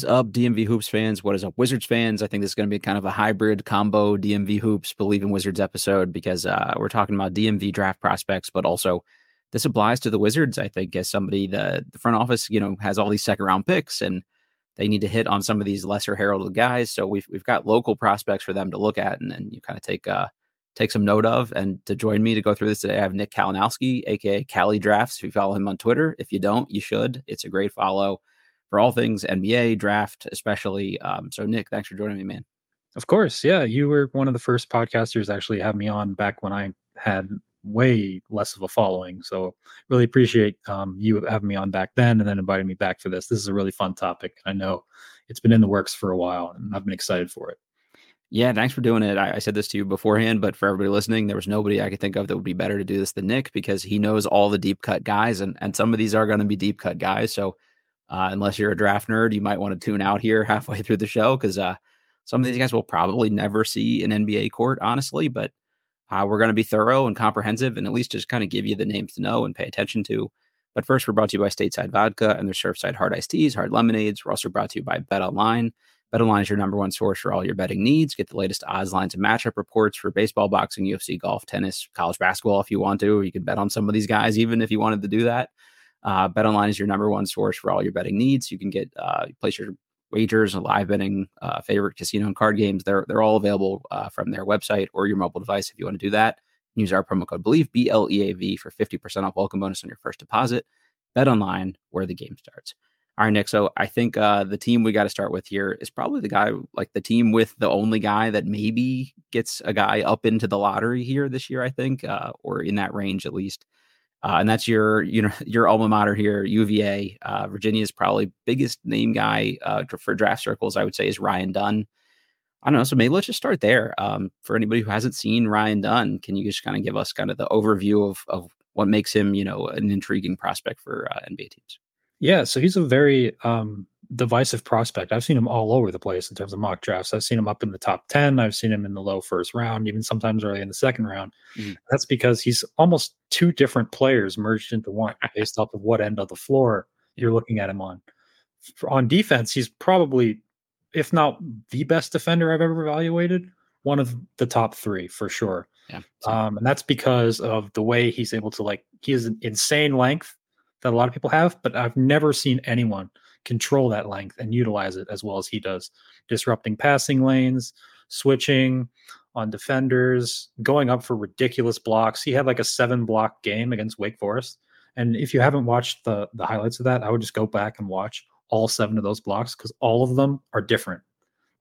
Is up, DMV Hoops fans? What is up, Wizards fans? I think this is going to be kind of a hybrid combo DMV Hoops Bleav in Wizards episode because uh, we're talking about DMV draft prospects, but also this applies to the Wizards. I think as somebody the the front office, you know, has all these second round picks and they need to hit on some of these lesser heralded guys. So we've we've got local prospects for them to look at and then you kind of take uh take some note of. And to join me to go through this today, I have Nick Kalinowski, aka Kali Drafts. If you follow him on Twitter, if you don't, you should. It's a great follow for all things NBA draft, especially. Um, so, Nick, thanks for joining me, man. Of course, yeah, you were one of the first podcasters actually have me on back when I had way less of a following. So, really appreciate um, you having me on back then, and then inviting me back for this. This is a really fun topic. I know it's been in the works for a while, and I've been excited for it. Yeah, thanks for doing it. I, I, said this to you beforehand, but for everybody listening, there was nobody I could think of that would be better to do this than Nick because he knows all the deep cut guys, and and some of these are going to be deep cut guys. So uh, unless you're a draft nerd, you might want to tune out here halfway through the show because uh, some of these guys will probably never see an NBA court, honestly. But uh, we're going to be thorough and comprehensive and at least just kind of give you the names to know and pay attention to. But first, we're brought to you by Stateside Vodka and their Surfside Hard Iced Teas, Hard Lemonades. We're also brought to you by Bet Online. Bet Online is your number one source for all your betting needs. Get the latest odds, lines, and matchup reports for baseball, boxing, UFC, golf, tennis, college basketball if you want to. You can bet on some of these guys, even if you wanted to do that. Uh, BetOnline is your number one source for all your betting needs. You can get uh, place your wagers live betting, uh, favorite casino and card games. They're they're all available uh, from their website or your mobile device if you want to do that. Use our promo code Bleav B L E A V for fifty percent off welcome bonus on your first deposit. Bet online where the game starts. All right, Nick. So I think uh, the team we got to start with here is probably the guy, like the team with the only guy that maybe gets a guy up into the lottery here this year. I think, uh, or in that range at least. Uh, and that's your you know your alma mater here, UVA. Uh, Virginia's probably biggest name guy uh, for draft circles, I would say, is Ryan Dunn. I don't know, so maybe let's just start there. Um, for anybody who hasn't seen Ryan Dunn, can you just kind of give us kind of the overview of of what makes him, you know, an intriguing prospect for uh, NBA teams? Yeah, so he's a very um, divisive prospect. I've seen him all over the place in terms of mock drafts. I've seen him up in the top 10. I've seen him in the low first round, even sometimes early in the second round. Mm. That's because he's almost two different players merged into one based off of what end of the floor you're looking at him on. For, on defense, he's probably, if not the best defender I've ever evaluated, one of the top three for sure. Yeah. Um, and that's because of the way he's able to like, he has an insane length that a lot of people have, but I've never seen anyone control that length and utilize it as well as he does, disrupting passing lanes, switching on defenders, going up for ridiculous blocks. He had like a seven block game against Wake Forest. And if you haven't watched the the highlights of that, I would just go back and watch all seven of those blocks because all of them are different.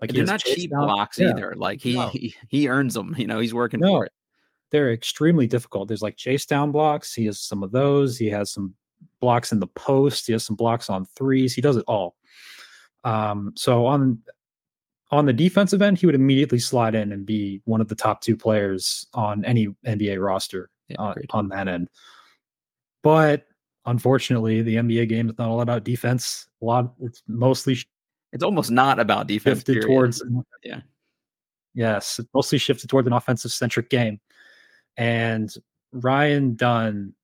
Like they're not cheap blocks yeah. either. Like he, no. he he earns them. You know, he's working no. for it. They're extremely difficult. There's like chase down blocks. He has some of those. He has some blocks in the post. He has some blocks on threes. He does it all. Um, so on on the defensive end, he would immediately slide in and be one of the top two players on any NBA roster yeah, on, on, that end. But unfortunately, the NBA game is not all about defense. A lot, it's mostly it's almost not about defense. Shifted towards yeah, yes, it's mostly shifted towards an offensive centric game. And Ryan Dunn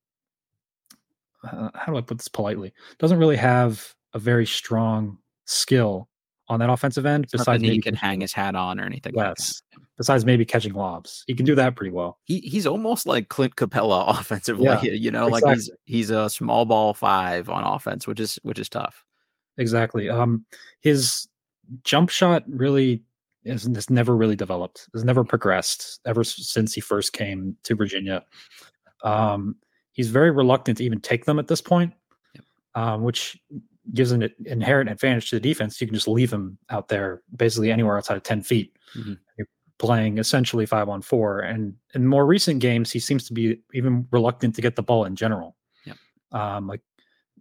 uh, how do I put this politely? Doesn't really have a very strong skill on that offensive end. Besides, maybe he can hang his hat on or anything. Yes. Like besides maybe catching lobs, he can do that pretty well. He he's almost like Clint Capela offensively. Yeah, you know, exactly. like he's he's a small ball five on offense, which is which is tough. Exactly. Um, his jump shot really is has never really developed. Has never progressed ever since he first came to Virginia. Um, he's very reluctant to even take them at this point, um, which gives an inherent advantage to the defense. You can just leave him out there basically anywhere outside of 10 feet. Mm-hmm. You're playing essentially five on four. And in more recent games, he seems to be even reluctant to get the ball in general. Um, like,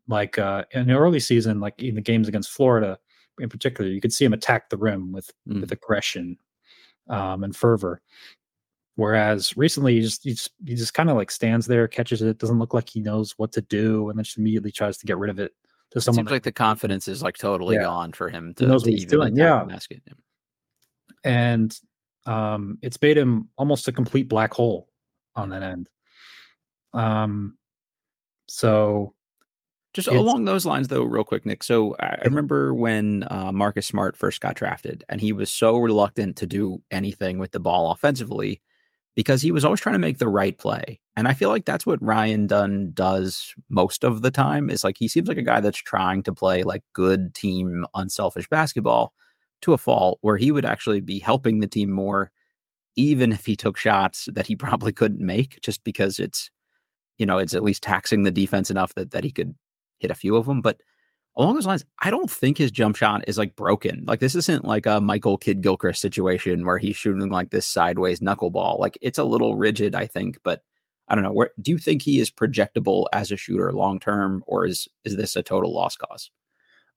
like uh, in the early season, like in the games against Florida in particular, you could see him attack the rim with, mm. with aggression um, and fervor. Whereas recently, he just he just, he just kind of like stands there, catches it, doesn't look like he knows what to do, and then just immediately tries to get rid of it to someone. It seems like the confidence is like totally yeah. gone for him to, knows to what he's doing. Yeah, and um, it's made him almost a complete black hole on that end. Um, so Just along those lines, though, real quick, Nick. So I, I remember when uh, Marcus Smart first got drafted, and he was so reluctant to do anything with the ball offensively because he was always trying to make the right play. And I feel like that's what Ryan Dunn does most of the time. Is like he seems like a guy that's trying to play like good team, unselfish basketball to a fault, where he would actually be helping the team more, even if he took shots that he probably couldn't make, just because it's you know it's at least taxing the defense enough that that he could hit a few of them. But along those lines, I don't think his jump shot is like broken. Like this isn't like a Michael Kidd Gilchrist situation where he's shooting like this sideways knuckleball. Like it's a little rigid, I think. But I don't know. Where do you think he is projectable as a shooter long term, or is is this a total loss cause?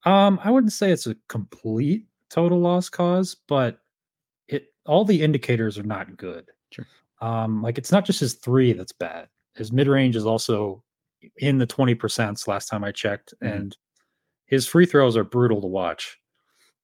Um, I wouldn't say it's a complete total loss cause, but it all the indicators are not good. Sure. Um, like it's not just his three that's bad. His mid range is also in the 20% last time I checked. Mm-hmm. And his free throws are brutal to watch.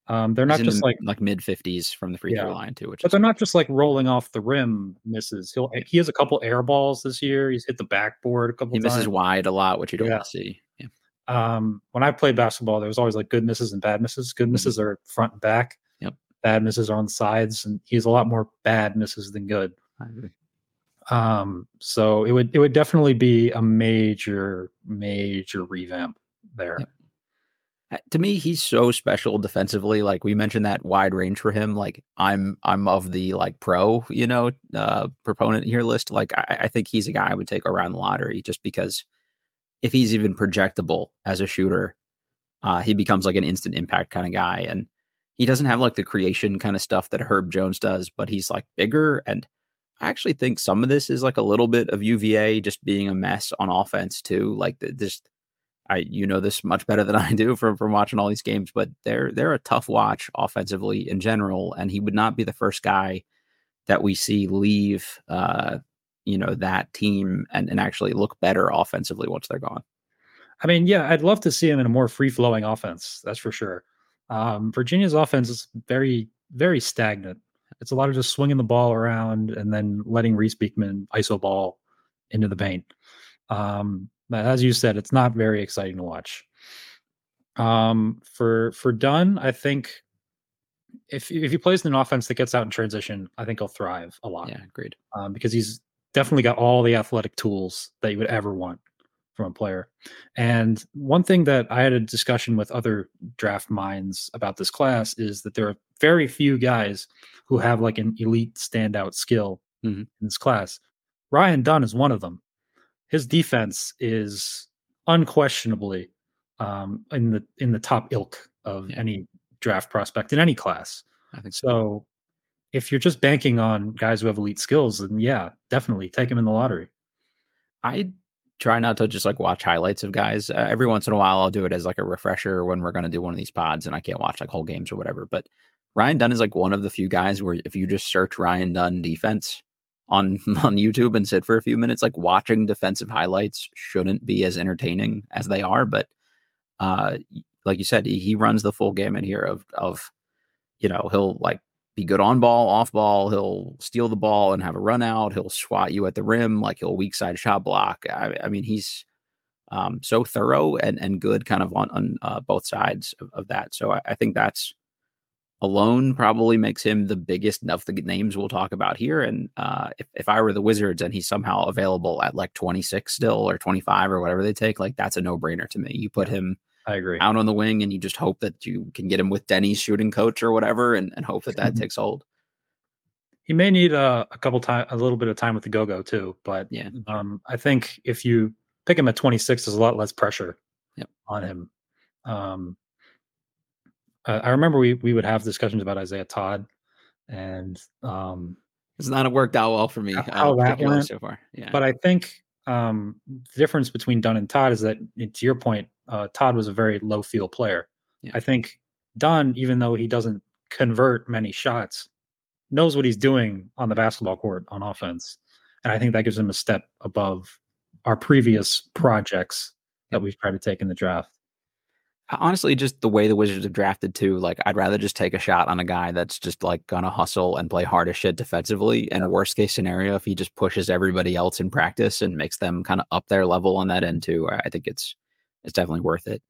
Um, they're not just the, like like mid 50s from the free yeah, throw line too, which but they're not just like rolling off the rim misses. He'll he has a couple air balls this year. He's hit the backboard a couple. He times. misses wide a lot, which you don't yeah. want to see. Yeah. Um, when I played basketball, there was always like good misses and bad misses. Good mm-hmm. misses are front and back. Yep. Bad misses are on the sides, and he's a lot more bad misses than good. I agree. Um, so it would it would definitely be a major major revamp there. Yep. Uh, to me, he's so special defensively. Like we mentioned that wide range for him. Like I'm I'm of the like pro, you know, uh proponent here list. Like I, I think he's a guy I would take around the lottery just because if he's even projectable as a shooter, uh, he becomes like an instant impact kind of guy. And he doesn't have like the creation kind of stuff that Herb Jones does, but he's like bigger and I actually think some of this is like a little bit of UVA just being a mess on offense too. Like this, I you know this much better than I do from from watching all these games, but they're they're a tough watch offensively in general, and he would not be the first guy that we see leave, uh, you know, that team and and actually look better offensively once they're gone. I mean, yeah, I'd love to see him in a more free flowing offense. That's for sure. Um, Virginia's offense is very very stagnant it's a lot of just swinging the ball around and then letting Reece Beekman iso ball into the paint. Um, as you said, it's not very exciting to watch. Um, for for Dunn, I think if if he plays in an offense that gets out in transition, I think he'll thrive a lot. Yeah, agreed. Um, because he's definitely got all the athletic tools that you would ever want from a player. And one thing that I had a discussion with other draft minds about this class is that there are very few guys who have like an elite standout skill mm-hmm. in this class. Ryan Dunn is one of them. His defense is unquestionably um, in the in the top ilk of yeah. any draft prospect in any class. I think so. so. If you're just banking on guys who have elite skills, then yeah, definitely take him in the lottery. I try not to just like watch highlights of guys. Uh, every once in a while, I'll do it as like a refresher when we're going to do one of these pods and I can't watch like whole games or whatever. But Ryan Dunn is like one of the few guys where if you just search Ryan Dunn defense on on YouTube and sit for a few minutes, like watching defensive highlights shouldn't be as entertaining as they are. But uh, like you said, he, runs the full gamut here of of you know he'll like be good on ball, off ball. He'll steal the ball and have a run out. He'll swat you at the rim, like he'll weak side shot block. I, I mean, he's um, so thorough and and good, kind of on on uh, both sides of, of that. So I, I, think that's alone probably makes him the biggest of the names we'll talk about here. And uh, if, if I were the Wizards and he's somehow available at like 26 still or 25 or whatever they take, like that's a no brainer to me. You put him I agree out on the wing and you just hope that you can get him with Deni's shooting coach or whatever and, and hope that that takes hold. He may need a, a couple time, a little bit of time with the go go too. But yeah, um, I think if you pick him at 26, there's a lot less pressure yep. on him. Um, uh, I remember we we would have discussions about Isaiah Todd, and um, it's not worked out well for me. How uh, that went so far, yeah. But I think um, the difference between Dunn and Todd is that, to your point, uh, Todd was a very low field player. Yeah. I think Dunn, even though he doesn't convert many shots, knows what he's doing on the basketball court on offense, and I think that gives him a step above our previous projects that we've tried to take in the draft honestly just the way the wizards have drafted too like i'd rather just take a shot on a guy that's just like gonna hustle and play hard as shit defensively and a worst case scenario if he just pushes everybody else in practice and makes them kind of up their level on that end too i think it's it's definitely worth it.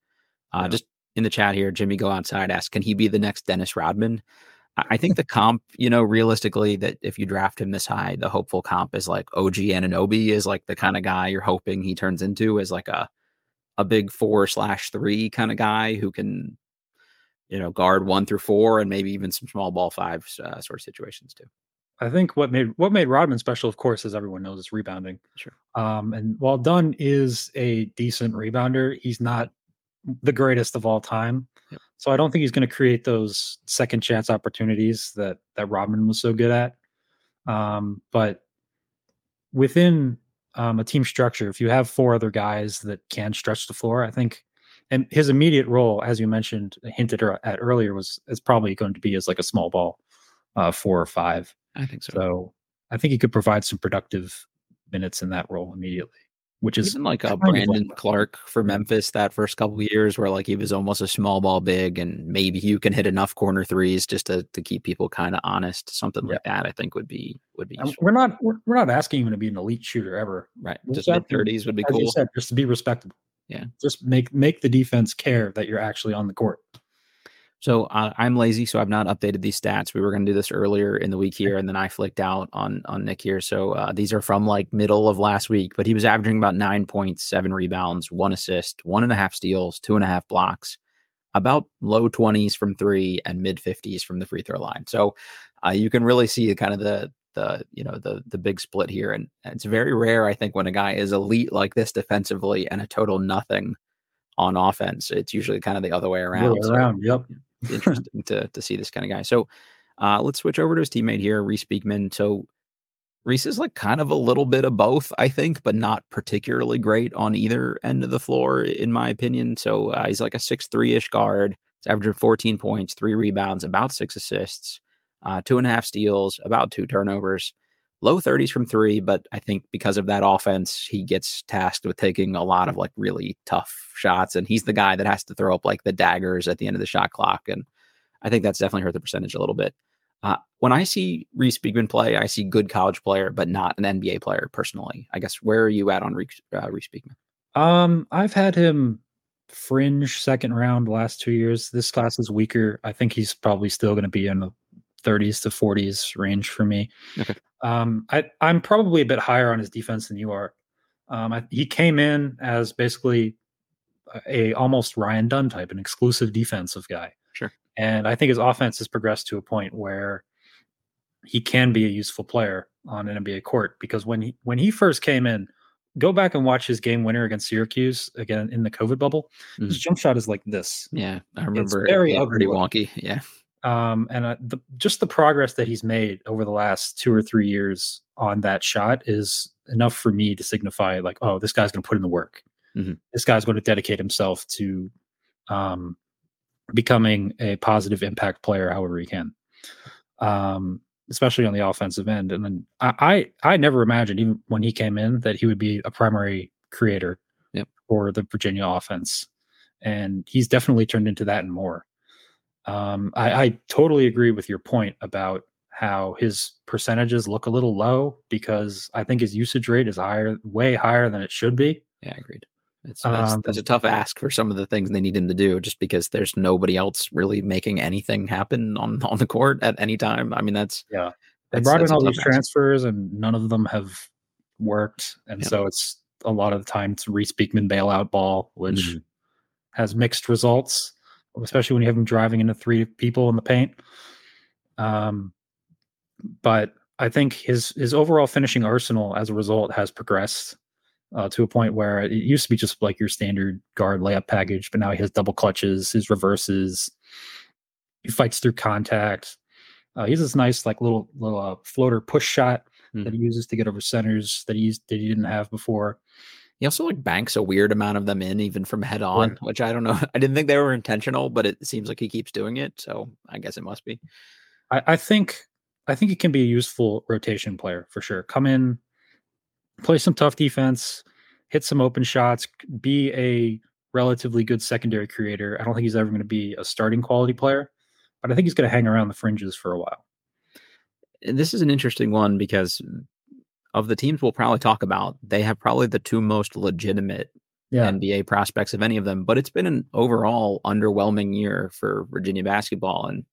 Uh, yeah. Just in the chat here, Jimmy Go Outside asks, can he be the next Dennis Rodman? I think the comp, you know, realistically, that if you draft him this high, the hopeful comp is like OG Anunoby is like the kind of guy you're hoping he turns into as like a a big four slash three kind of guy who can, you know, guard one through four and maybe even some small ball five uh, sort of situations too. I think what made what made Rodman special, of course, as everyone knows, is rebounding. Sure. Um, and while Dunn is a decent rebounder, he's not the greatest of all time. Yep. So I don't think he's going to create those second chance opportunities that that Rodman was so good at. Um, but within um, a team structure, if you have four other guys that can stretch the floor, I think, and his immediate role, as you mentioned, hinted at earlier, was is probably going to be as like a small ball, uh, four or five. I think so. So I think he could provide some productive minutes in that role immediately which is Even like a Brandon Clarke for Memphis that first couple years where like he was almost a small ball big and maybe you can hit enough corner threes just to, to keep people kind of honest. Something yeah. like that I think would be would be we're not we're, we're, not asking him to be an elite shooter ever. Right. just mid thirties would be cool. Said, just to be respectable. Yeah. Just make make the defense care that you're actually on the court. So uh, I'm lazy, so I've not updated these stats. We were going to do this earlier in the week here, and then I flicked out on on Nick here. So uh, these are from like middle of last week, but he was averaging about nine points, seven rebounds, one assist, one and a half steals, two and a half blocks, about low twenties from three and mid fifties from the free throw line. So uh, you can really see kind of the the you know the the big split here, and it's very rare, I think, when a guy is elite like this defensively and a total nothing on offense. It's usually kind of the other way around. Way around, so, yep interesting to to see this kind of guy. So uh, let's switch over to his teammate here, Reece Beekman. So Reece is like kind of a little bit of both, I think, but not particularly great on either end of the floor, in my opinion. So uh, he's like a six three ish guard. He's averaging 14 points, three rebounds, about six assists, uh, two and a half steals, about two turnovers low 30s from three, but I think because of that offense, he gets tasked with taking a lot of like really tough shots. And he's the guy that has to throw up like the daggers at the end of the shot clock. And I think that's definitely hurt the percentage a little bit. Uh, when I see Reece Beekman play, I see good college player, but not an NBA player personally. I guess where are you at on Reece, uh, Reece Beekman? Um, I've had him fringe second round last two years. This class is weaker. I think he's probably still going to be in the 30s to 40s range for me. Okay. Um, I, I'm probably a bit higher on his defense than you are. Um, I, he came in as basically a, a almost Ryan Dunn type, an exclusive defensive guy. Sure. And I think his offense has progressed to a point where he can be a useful player on an NBA court because when he when he first came in, go back and watch his game winner against Syracuse again in the COVID bubble. Mm. His jump shot is like this. Yeah, I remember. It's very ugly, pretty wonky. Yeah. Um, and uh, the, just the progress that he's made over the last two or three years on that shot is enough for me to signify like, oh, this guy's going to put in the work. Mm-hmm. This guy's going to dedicate himself to um, becoming a positive impact player, however he can, um, especially on the offensive end. And then I, I, I never imagined, even when he came in, that he would be a primary creator yep. for the Virginia offense, and he's definitely turned into that and more. Um, I, I totally agree with your point about how his percentages look a little low because I think his usage rate is higher, way higher than it should be. Yeah, agreed. It's that's, um, that's, a tough ask for some of the things they need him to do, just because there's nobody else really making anything happen on on the court at any time. I mean, that's yeah. They brought in all these ask. transfers, and none of them have worked, and yeah. so it's a lot of the time it's Reece Beekman bailout ball, which mm-hmm. has mixed results especially when you have him driving into three people in the paint. Um, but I think his his overall finishing arsenal as a result has progressed uh, to a point where it used to be just like your standard guard layup package, but now he has double clutches, his reverses, he fights through contact. Uh, he has this nice like little little uh, floater push shot mm. that he uses to get over centers that he that he didn't have before. He also like banks a weird amount of them in, even from head on, right. which I don't know. I didn't think they were intentional, but it seems like he keeps doing it. So I guess it must be. I, I think I think he can be a useful rotation player for sure. Come in, play some tough defense, hit some open shots, be a relatively good secondary creator. I don't think he's ever going to be a starting quality player, but I think he's going to hang around the fringes for a while. This is an interesting one because of the teams we'll probably talk about, they have probably the two most legitimate yeah. NBA prospects of any of them. But it's been an overall underwhelming year for Virginia basketball, and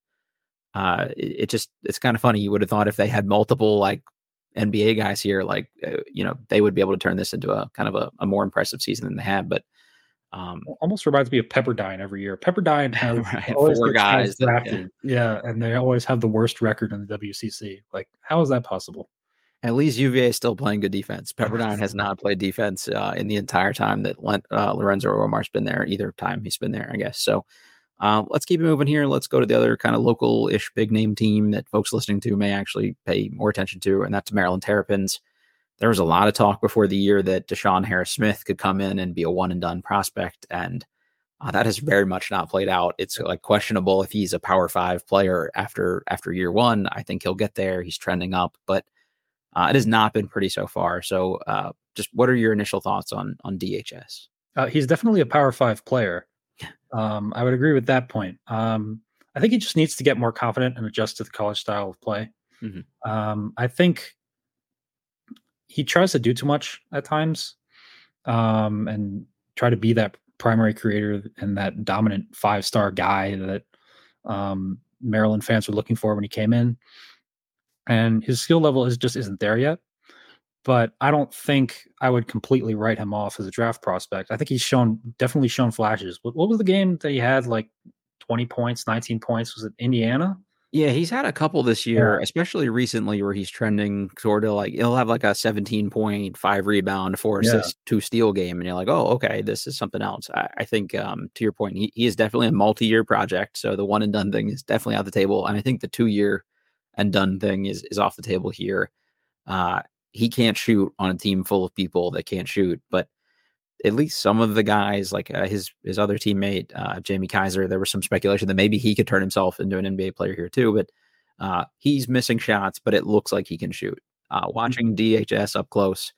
uh, it, it just it's kind of funny. You would have thought if they had multiple like NBA guys here, like uh, you know, they would be able to turn this into a kind of a, a more impressive season than they had. But um, almost reminds me of Pepperdine every year. Pepperdine has right, four guys drafted, yeah. yeah, and they always have the worst record in the WCC. Like, how is that possible? At least UVA is still playing good defense. Pepperdine has not played defense uh, in the entire time that uh, Lorenzo Romar's been there. Either time he's been there, I guess. So uh, let's keep it moving here. Let's go to the other kind of local-ish big name team that folks listening to may actually pay more attention to, and that's Maryland Terrapins there was a lot of talk before the year that DeShawn Harris Smith could come in and be a one and done prospect. And uh, that has very much not played out. It's like questionable if he's a power five player after after year one. I think he'll get there. He's trending up, but uh, it has not been pretty so far. So, uh, just what are your initial thoughts on on DHS? Uh, he's definitely a power five player. Um, I would agree with that point. Um, I think he just needs to get more confident and adjust to the college style of play. Mm-hmm. Um, I think he tries to do too much at times um, and try to be that primary creator and that dominant five star guy that um, Maryland fans were looking for when he came in. And his skill level is just isn't there yet. But I don't think I would completely write him off as a draft prospect. I think he's shown definitely shown flashes. What, what was the game that he had like 20 points, 19 points? Was it Indiana? Yeah, he's had a couple this year, yeah. especially recently, where he's trending sort of like he'll have like a 17 point, five rebound, four assist, yeah. two steal game. And you're like, oh, okay, this is something else. I, I think, um, to your point, he, he is definitely a multi year project. So the one and done thing is definitely out the table. And I think the two year and done thing is, is off the table here. Uh, he can't shoot on a team full of people that can't shoot, but at least some of the guys, like uh, his his other teammate uh, Jamie Kaiser, there was some speculation that maybe he could turn himself into an NBA player here too. But uh, he's missing shots, but it looks like he can shoot. Uh, mm-hmm. watching DHS up close,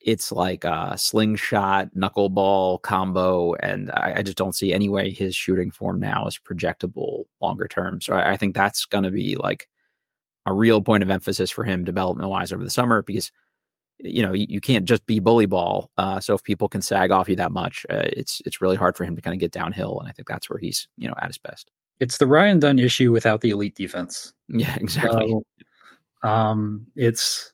it's like a slingshot, knuckleball combo, and I, I, just don't see any way his shooting form now is projectable longer term. So I, I think that's going to be like a real point of emphasis for him development wise over the summer because you know you, you can't just be bully ball. Uh, so if people can sag off you that much, uh, it's it's really hard for him to kind of get downhill, and I think that's where he's you know at his best. It's the Ryan Dunn issue without the elite defense. Yeah, exactly. So, um, it's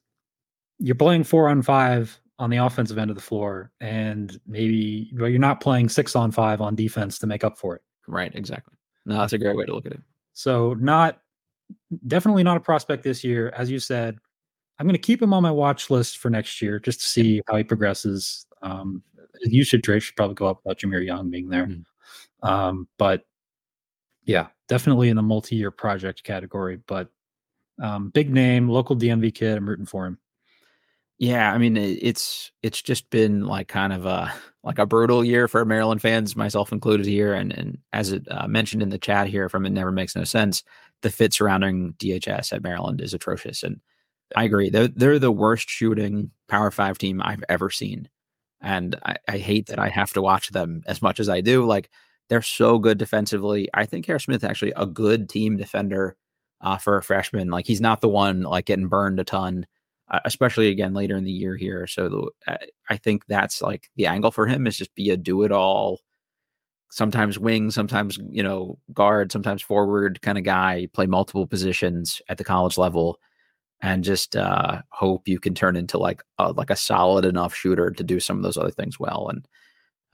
you're playing four on five on the offensive end of the floor, and maybe well, you're not playing six on five on defense to make up for it. Right. Exactly. No, that's a great way to look at it. So not definitely not a prospect this year, as you said. I'm going to keep him on my watch list for next year just to see how he progresses. Um, usage rate should probably go up without Jahmir Young being there. Mm-hmm. Um, but yeah, definitely in the multi-year project category. But um, big name, local DMV kid. I'm rooting for him. Yeah, I mean it's it's just been like kind of a like a brutal year for Maryland fans, myself included here. And and as it uh, mentioned in the chat here, from it never makes no sense. The fit surrounding DHS at Maryland is atrocious, and I agree. They're they're the worst shooting Power Five team I've ever seen, and I, I hate that I have to watch them as much as I do. Like they're so good defensively. I think Harris Smith actually a good team defender uh, for a freshman. Like he's not the one like getting burned a ton, uh, especially again later in the year here. So the, I think that's like the angle for him is just be a do it all. Sometimes wing, sometimes you know guard, sometimes forward kind of guy. Play multiple positions at the college level and just uh, hope you can turn into like a, like a solid enough shooter to do some of those other things well. And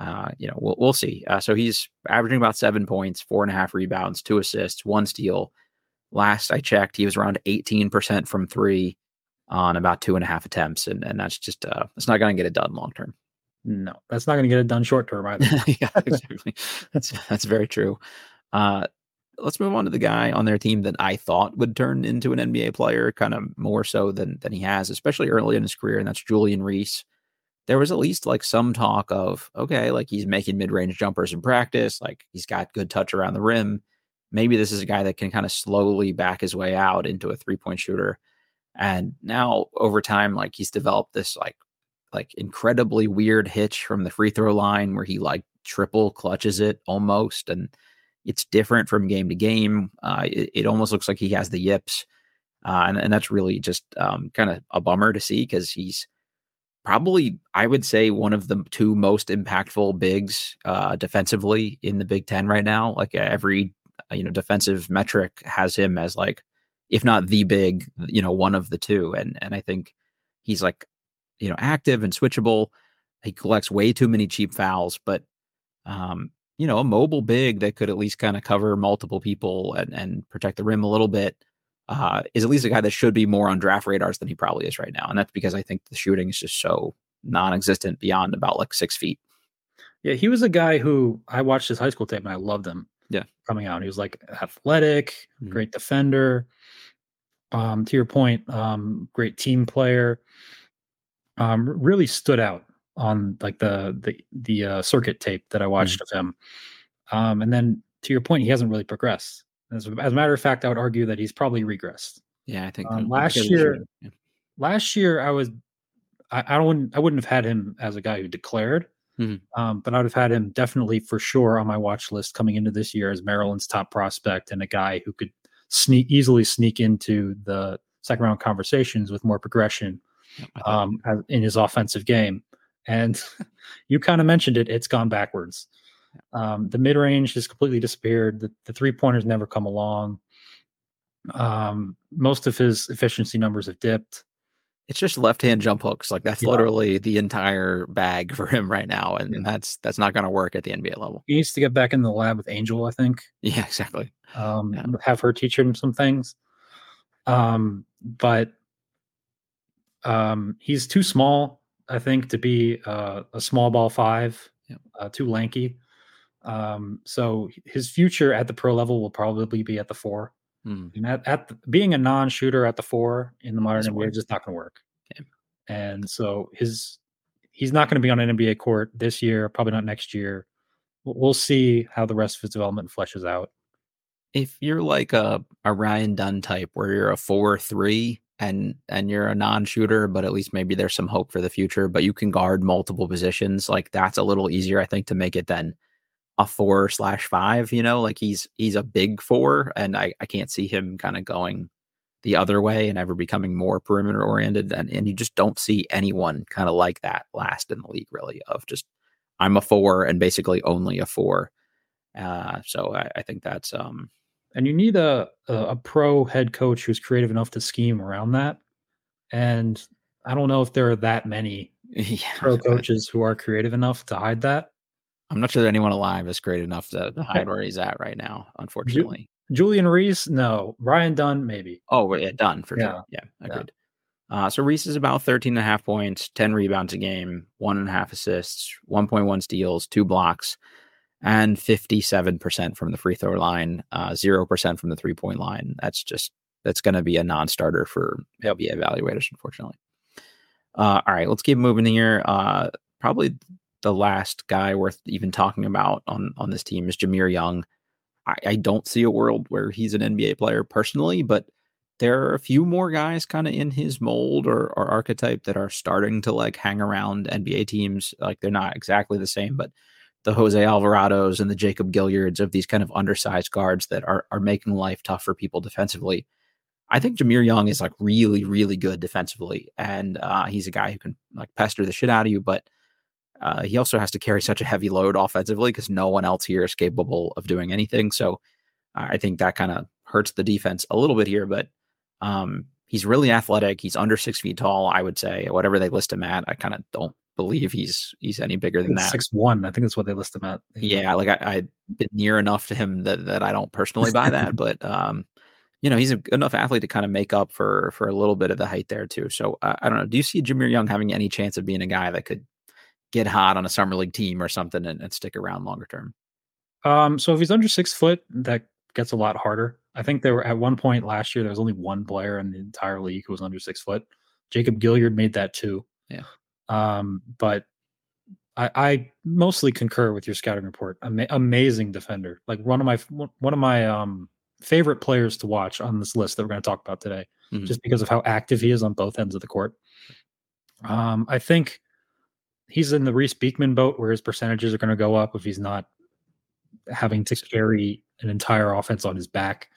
uh, you know, we'll we'll see. Uh, so he's averaging about seven points, four and a half rebounds, two assists, one steal. Last I checked, he was around eighteen percent from three on about two and a half attempts, and and that's just uh, it's not going to get it done long term. No, that's not going to get it done short term either. yeah, exactly. that's that's very true. Uh, let's move on to the guy on their team that I thought would turn into an NBA player, kind of more so than than he has, especially early in his career, and that's Julian Reese. There was at least like some talk of okay, like he's making mid range jumpers in practice, like he's got good touch around the rim. Maybe this is a guy that can kind of slowly back his way out into a three point shooter. And now over time, like he's developed this like like incredibly weird hitch from the free throw line where he like triple clutches it almost and it's different from game to game. Uh, it, it, almost looks like he has the yips, uh, and, and that's really just um, kind of a bummer to see because he's probably I would say one of the two most impactful bigs uh, defensively in the Big Ten right now. Like every you know defensive metric has him as like if not the big, you know, one of the two. And and I think he's like, you know, active and switchable. He collects way too many cheap fouls, but um, you know, a mobile big that could at least kind of cover multiple people and and protect the rim a little bit. Uh, is at least a guy that should be more on draft radars than he probably is right now. And that's because I think the shooting is just so non existent beyond about like six feet. Yeah, he was a guy who I watched his high school tape and I loved him. Yeah. Coming out. He was like athletic, mm-hmm. great defender. Um, to your point, um, great team player. Um, really stood out on like the the the uh, circuit tape that I watched mm-hmm. of him. Um, and then to your point, he hasn't really progressed. As, as, a matter of fact, I would argue that he's probably regressed. Yeah, I think um, last year. Yeah. Last year, I was I, I don't I wouldn't have had him as a guy who declared, Mm-hmm. Um, but I would have had him definitely for sure on my watch list coming into this year as Maryland's top prospect and a guy who could sneak easily sneak into the second round conversations with more progression um, in his offensive game. And you kind of mentioned it; it's gone backwards. Um, the mid range has completely disappeared. The, the three pointers never come along. Um, most of his efficiency numbers have dipped it's just left hand jump hooks. Like that's yeah. literally the entire bag for him right now, and, yeah. that's that's not going to work at the NBA level. He needs to get back in the lab with Angel, I think. Yeah, exactly. Um, yeah. Have her teach him some things. Um, but um, he's too small, I think, to be uh, a small ball five. Uh, too lanky. Um, so his future at the pro level will probably be at the four. Hmm. And at, at the, being a non-shooter at the four in the modern NBA is just not going to work. Okay. And so his he's not going to be on an NBA court this year, probably not next year. We'll see how the rest of his development fleshes out. If you're like a, a Ryan Dunn type, where you're a four three and and you're a non-shooter, but at least maybe there's some hope for the future. But you can guard multiple positions. Like that's a little easier, I think, to make it than a four slash five, you know, like he's he's a big four, and I, I can't see him kind of going the other way and ever becoming more perimeter oriented. And and you just don't see anyone kind of like that last in the league, really, of just I'm a four and basically only a four. Uh, so I, I think that's um and you need a, a, a pro head coach who's creative enough to scheme around that. And I don't know if there are that many yeah, pro coaches who are creative enough to hide that. I'm not sure that anyone alive is great enough to hide where he's at right now, unfortunately. Ju- Julian Reese, no. Ryan Dunn, maybe. Oh, yeah, Dunn for yeah. sure. Yeah, agreed. Yeah. Uh, so Reese is about 13 and a half points, 10 rebounds a game, one and a half assists, 1.1 steals, two blocks, and 57% from the free throw line, uh, 0% from the three point line. That's just, that's going to be a non starter for LBA evaluators, unfortunately. Uh, all right, let's keep moving here. Uh, probably the last guy worth even talking about on on this team is Jahmir Young. I, I don't see a world where he's an NBA player personally, but there are a few more guys kind of in his mold or, or archetype that are starting to like hang around NBA teams. Like they're not exactly the same, but the Jose Alvarados and the Jacob Gilyards of these kind of undersized guards that are are making life tough for people defensively. I think Jahmir Young is like really, really good defensively, and uh, he's a guy who can like pester the shit out of you, but uh, he also has to carry such a heavy load offensively because no one else here is capable of doing anything. So I think that kind of hurts the defense a little bit here, but um, he's really athletic. He's under six feet tall, I would say. Whatever they list him at, I kind of don't believe he's he's any bigger than that. Six one, I think that's what they list him at. Yeah, like I, I've been near enough to him that that I don't personally buy that, but um, you know, he's a, enough athlete to kind of make up for for a little bit of the height there too. So uh, I don't know. Do you see Jahmir Young having any chance of being a guy that could get hot on a summer league team or something and, and stick around longer term? Um, so if he's under six foot, that gets a lot harder. I think there were at one point last year there was only one player in the entire league who was under six foot. Jacob Gilyard made that too. Yeah. Um, but I, I mostly concur with your scouting report. Ama- amazing defender. Like one of my one of my um favorite players to watch on this list that we're going to talk about today, mm-hmm. just because of how active he is on both ends of the court. Um, I think he's in the Reece Beekman boat where his percentages are going to go up if he's not having to carry an entire offense on his back.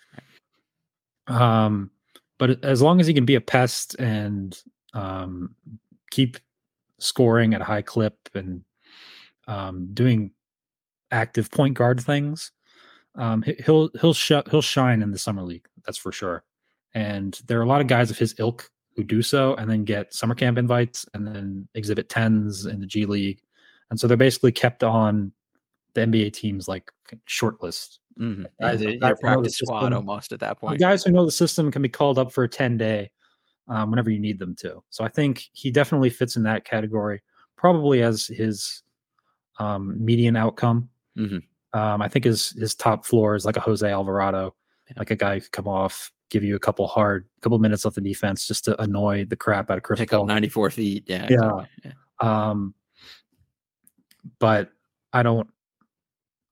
Um, but as long as he can be a pest and um, keep scoring at a high clip and um, doing active point guard things, um, he'll he'll sh- he'll shine in the summer league. That's for sure. And there are a lot of guys of his ilk who do so and then get summer camp invites and then exhibit tens in the G League. And so they're basically kept on the NBA teams like short list. Mm-hmm. Guys, yeah, practice squad almost at that point. Guys who know the system can be called up for a 10 day um, whenever you need them to. So I think he definitely fits in that category, probably as his um, median outcome. Mm-hmm. Um, I think his his top floor is like a Jose Alvarado, yeah. like a guy who could come off, give you a couple hard, couple minutes off the defense just to annoy the crap out of Chris Pick Paul. 94 feet. Yeah. Yeah. Yeah. Um, but I don't,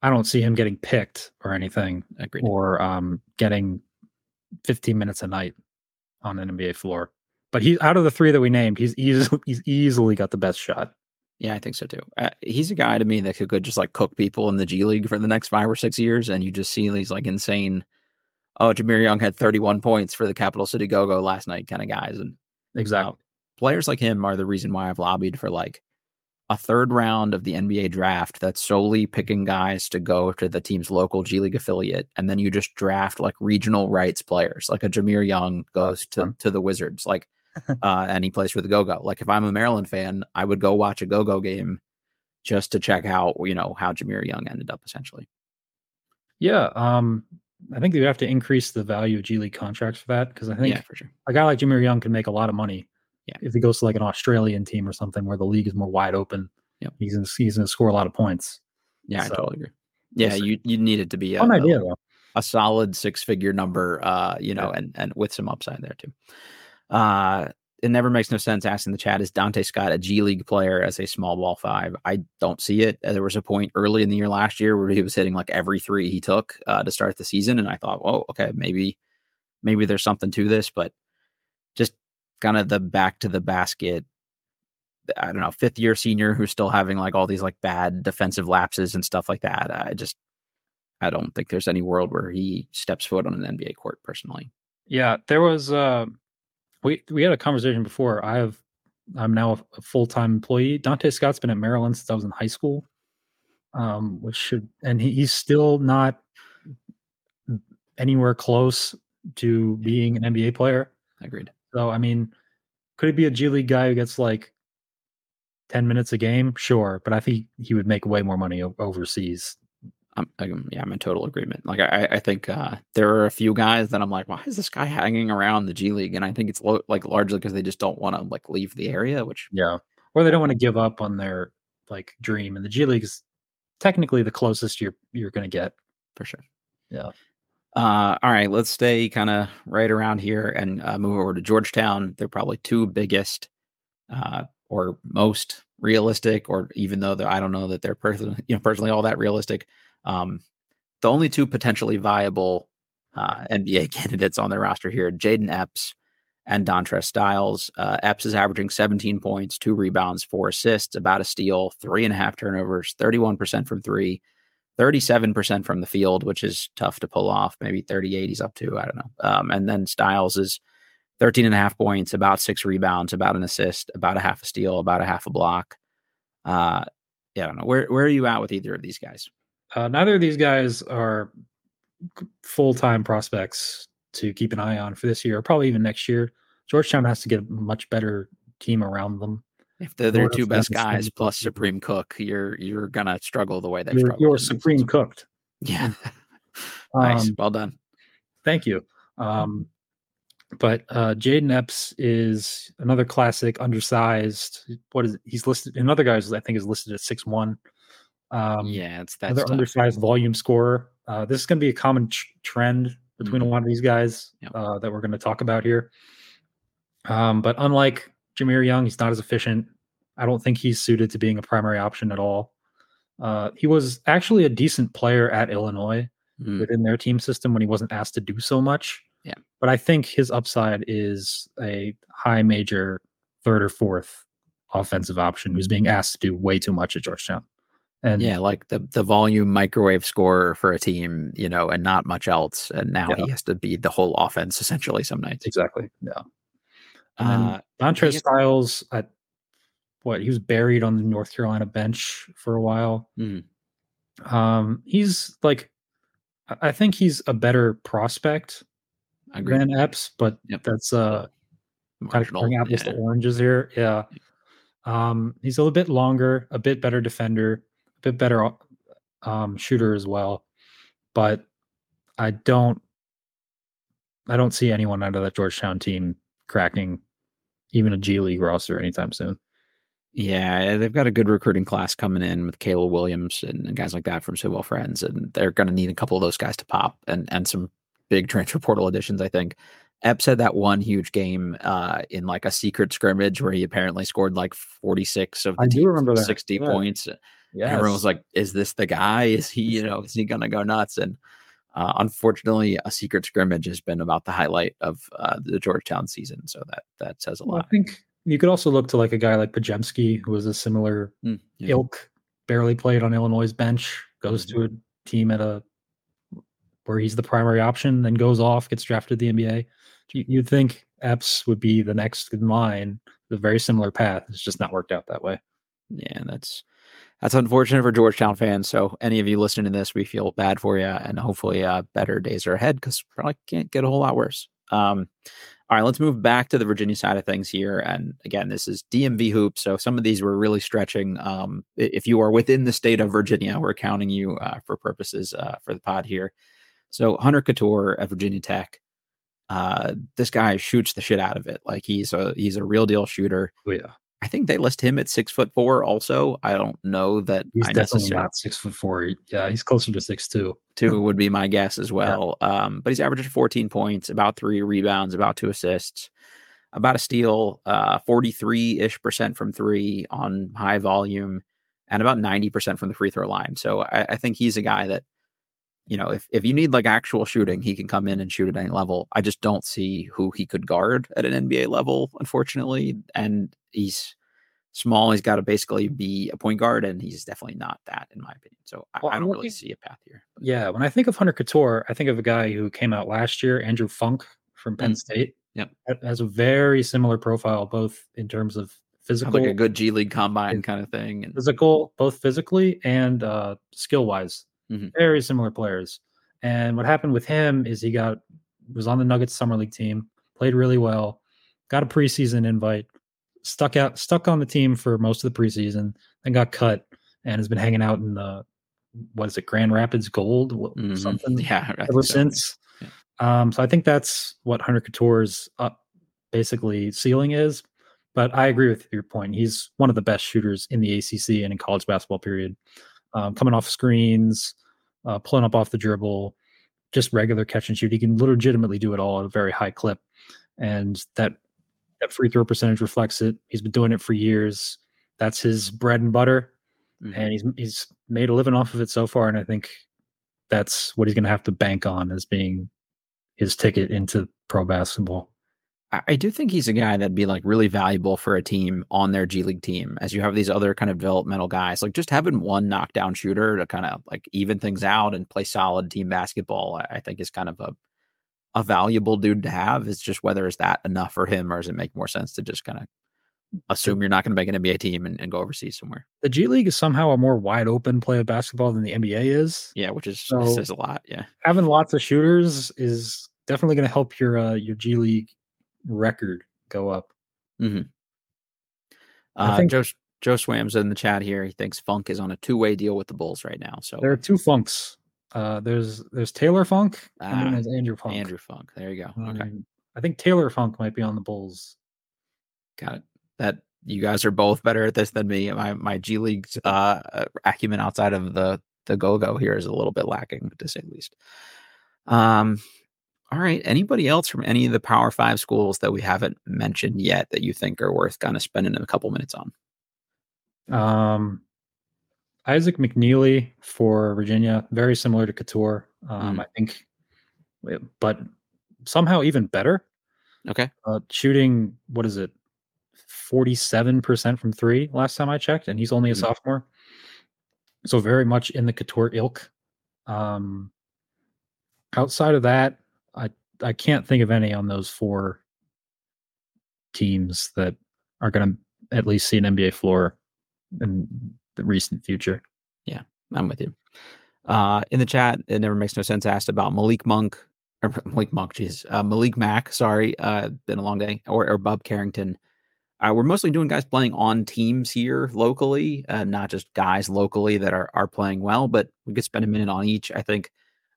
I don't see him getting picked or anything, Agreed. or um, getting 15 minutes a night on an NBA floor. But he's out of the three that we named, he's easily he's easily got the best shot. Yeah, I think so too. Uh, he's a guy to me that could just like cook people in the G League for the next five or six years, and you just see these like insane. Oh, Jahmir Young had 31 points for the Capital City Go Go last night, kind of guys, and exactly uh, players like him are the reason why I've lobbied for like a third round of the NBA draft that's solely picking guys to go to the team's local G League affiliate, and then you just draft like regional rights players, like a Jahmir Young goes to to the Wizards, like uh, and he plays for the Go Go. Like if I'm a Maryland fan, I would go watch a Go Go game just to check out, you know, how Jahmir Young ended up essentially. Yeah, um, I think you have to increase the value of G League contracts for that because I think yeah, for sure. a guy like Jimmy Young can make a lot of money. Yeah. If he goes to like an Australian team or something where the league is more wide open, yeah, he's gonna, he's going to score a lot of points. Yeah, so, I totally agree. Yeah, you you need it to be a, idea, though. a solid six figure number, uh, you know, yeah. and and with some upside there too. Uh, it never makes no sense asking the chat is Donta Scott a G League player as a small ball five? I don't see it. There was a point early in the year last year where he was hitting like every three he took uh, to start the season, and I thought, well, okay, maybe maybe there's something to this, but just kind of the back to the basket. I don't know, fifth year senior who's still having like all these like bad defensive lapses and stuff like that. I just I don't think there's any world where he steps foot on an NBA court personally. Yeah, there was uh we we had a conversation before. I have I'm now a full time employee. Donta Scott's been at Maryland since I was in high school, um, which should and he, he's still not anywhere close to being an NBA player. Agreed. So I mean, could it be a G League guy who gets like ten minutes a game? Sure, but I think he would make way more money overseas I'm, I'm, yeah, I'm in total agreement. Like I, I think uh, there are a few guys that I'm like, why is this guy hanging around the G League? And I think it's lo- like largely because they just don't want to like leave the area, which yeah, or they don't want to give up on their like dream. And the G League is technically the closest you're you're going to get for sure. Yeah. Uh, all right, let's stay kind of right around here and uh, move over to Georgetown. They're probably two biggest uh, or most realistic, or even though I don't know that they're personally, you know, personally all that realistic um, the only two potentially viable uh, NBA candidates on their roster here, Jayden Epps and Dontrez Styles. Uh, Epps is averaging 17 points, two rebounds, four assists, about a steal, three and a half turnovers, 31% from three, 37% from the field, which is tough to pull off. Maybe 38 he's up to. I don't know. Um, and then Styles is 13 and a half points, about six rebounds, about an assist, about a half a steal, about a half a block. Uh, yeah, I don't know. Where, where are you at with either of these guys? Uh, neither of these guys are full time prospects to keep an eye on for this year, or probably even next year. Georgetown has to get a much better team around them. If they're their two best guys plus Supreme Cook, you're you're gonna struggle the way they've you're, struggled. You're Supreme cooked. Yeah. nice. Um, well done. Thank you. Um, but uh, Jayden Epps is another classic, undersized. What is it? He's listed. Another guys I think is listed at six one. Um, yeah, it's that another undersized volume scorer. Uh, this is going to be a common tr- trend between mm-hmm. a lot of these guys yep. uh, that we're going to talk about here. Um, but unlike Jahmir Young, he's not as efficient. I don't think he's suited to being a primary option at all. Uh, he was actually a decent player at Illinois mm. within their team system when he wasn't asked to do so much. Yeah. But I think his upside is a high major third or fourth offensive option who's being asked to do way too much at Georgetown. And yeah, like the the volume microwave scorer for a team, you know, and not much else. And now yeah. he has to be the whole offense essentially some nights. Exactly. Yeah. Uh, Dontrez Styles, I, what he was buried on the North Carolina bench for a while. Mhm. Um, he's like, I- think he's a better prospect than Epps, but Yep. that's uh kind of Marginal, apples yeah. to oranges here. Yeah. Um, he's a little bit longer, a bit better defender, bit better um, shooter as well. But I don't, I don't see anyone out of that Georgetown team cracking even a G League roster anytime soon. Yeah, they've got a good recruiting class coming in with Caleb Williams and, guys like that from Sidwell Friends, and they're going to need a couple of those guys to pop and and some big transfer portal additions. I think Epps had that one huge game uh, in like a secret scrimmage where he apparently scored like forty six of the I do remember that, sixty yeah. points. Yeah. Everyone was like, "Is this the guy? Is he? You know, is he going to go nuts?" And uh, unfortunately, a secret scrimmage has been about the highlight of uh, the Georgetown season, so that that says a Well, I think you could also look to like a guy like Pajemski, who was a similar Mm, yeah. ilk, barely played on Illinois' bench, goes Mm-hmm. to a team at a where he's the primary option, then goes off, gets drafted to the NBA. You, you'd think Epps would be the next in line, a very similar path. It's just not worked out that way. Yeah, that's that's unfortunate for Georgetown fans. So any of you listening to this, we feel bad for you, and hopefully, uh, better days are ahead because probably can't get a whole lot worse. Um, all right, let's move back to the Virginia side of things here. And again, this is DMV hoops, so some of these were really stretching. Um, if you are within the state of Virginia, we're counting you uh, for purposes uh, for the pod here. So Hunter Cattoor at Virginia Tech, uh, this guy shoots the shit out of it. Like he's a he's a real deal shooter. Oh, yeah. I think they list him at six foot four. Also, I don't know that He's I definitely not six foot four. Yeah, he's closer to six two. two would be my guess as well. Um, but he's averaging 14 points, about three rebounds, about two assists, about a steal, uh, 43 ish percent from three on high volume, and about 90 percent from the free throw line. So I, I think he's a guy that, you know, if if you need like actual shooting, he can come in and shoot at any level. I just don't see who he could guard at an NBA level, unfortunately. And he's small. He's got to basically be a point guard, and he's definitely not that, in my opinion. So I, Well, I don't really see a path here. Yeah, when I think of Hunter Cattoor, I think of a guy who came out last year, Andrew Funk from Penn Mm. State. Yep. Has a very similar profile, both in terms of Sounds physical, like a good G League combine kind of thing. And physical, both physically and uh, skill wise. Mhm. Very similar players. And what happened with him is he got was on the Nuggets summer league team, played really well, got a preseason invite, stuck out, stuck on the team for most of the preseason, then got cut, and has been hanging out in the what is it, Grand Rapids Gold, Mhm. something yeah, ever so. since. Yeah. Um, so I think that's what Hunter Cattoor's up basically ceiling is. But I agree with your point. He's one of the best shooters in the ACC and in college basketball. Period. Um, coming off screens, uh, pulling up off the dribble, just regular catch and shoot. He can legitimately do it all at a very high clip, and that that free throw percentage reflects it. He's been doing it for years. That's his bread and butter, Mhm. and he's he's made a living off of it so far. And I think that's what he's going to have to bank on as being his ticket into pro basketball. I, do think he's a guy that'd be like really valuable for a team on their G League team, as you have these other kind of developmental guys. Like just having one knockdown shooter to kind of like even things out and play solid team basketball, I think is kind of a a valuable dude to have. It's just whether is that enough for him or does it make more sense to just kind of assume you're not going to make an NBA team and, and go overseas somewhere. The G League is somehow a more wide open play of basketball than the NBA is. Yeah, which is So- says a lot. Yeah. Having lots of shooters is definitely going to help your uh, your G League record go up. I Uh, think- Joe Joe Swam's in the chat here. He thinks Funk is on a two way deal with the Bulls right now. So There are two funks. Uh, there's there's Taylor Funk and then Ah, there's Andrew Funk. Andrew Funk. There you go. Okay, Um, I think Taylor Funk might be on the Bulls. got it. That you guys are both better at this than me. My my G League uh, acumen outside of the the go go here is a little bit lacking, to say the least. Um. All right. Anybody else from any of the Power Five schools that we haven't mentioned yet that you think are worth kind of spending a couple minutes on? Um, Isaac McNeely for Virginia, very similar to Cattoor. Um, Mm. I think, but somehow even better. Okay. Uh, shooting, what is it, 47% from three last time I checked, and he's only a Mm. sophomore. So very much in the Cattoor ilk. Um, outside of that, I I can't think of any on those four teams that are going to at least see an NBA floor in the recent future. Yeah, I'm with you. Uh, in the chat, it never makes no sense. Asked about Malik Monk or Malik Monk, jeez, uh, Malik Mack. Sorry, uh, been a long day. Or, or Bub Carrington. Uh, we're mostly doing guys playing on teams here locally, uh, not just guys locally that are are playing well. But we could spend a minute on each. I think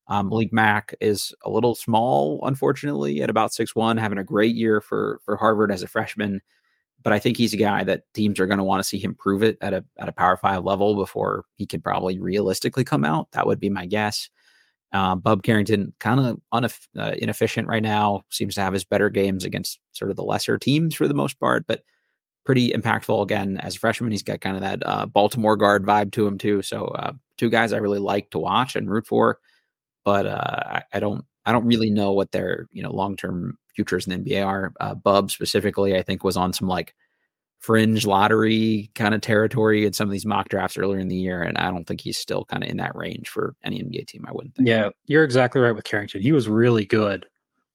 um, Malik Mack is a little small, unfortunately, at about six one, having a great year for for Harvard as a freshman. But I think he's a guy that teams are going to want to see him prove it at a at a Power Five level before he could probably realistically come out. That would be my guess. Uh, Bub Carrington kind of uneff- uh, inefficient right now. Seems to have his better games against sort of the lesser teams for the most part, but pretty impactful again as a freshman. He's got kind of that uh, Baltimore guard vibe to him too. So uh, two guys I really like to watch and root for but uh, I, I, don't I don't really know what their you know long term futures in the NBA are. Uh, Bub specifically, I think was on some like fringe lottery kind of territory in some of these mock drafts earlier in the year, and I don't think he's still kind of in that range for any NBA team. I wouldn't think. Yeah, you're exactly right with Carrington. He was really good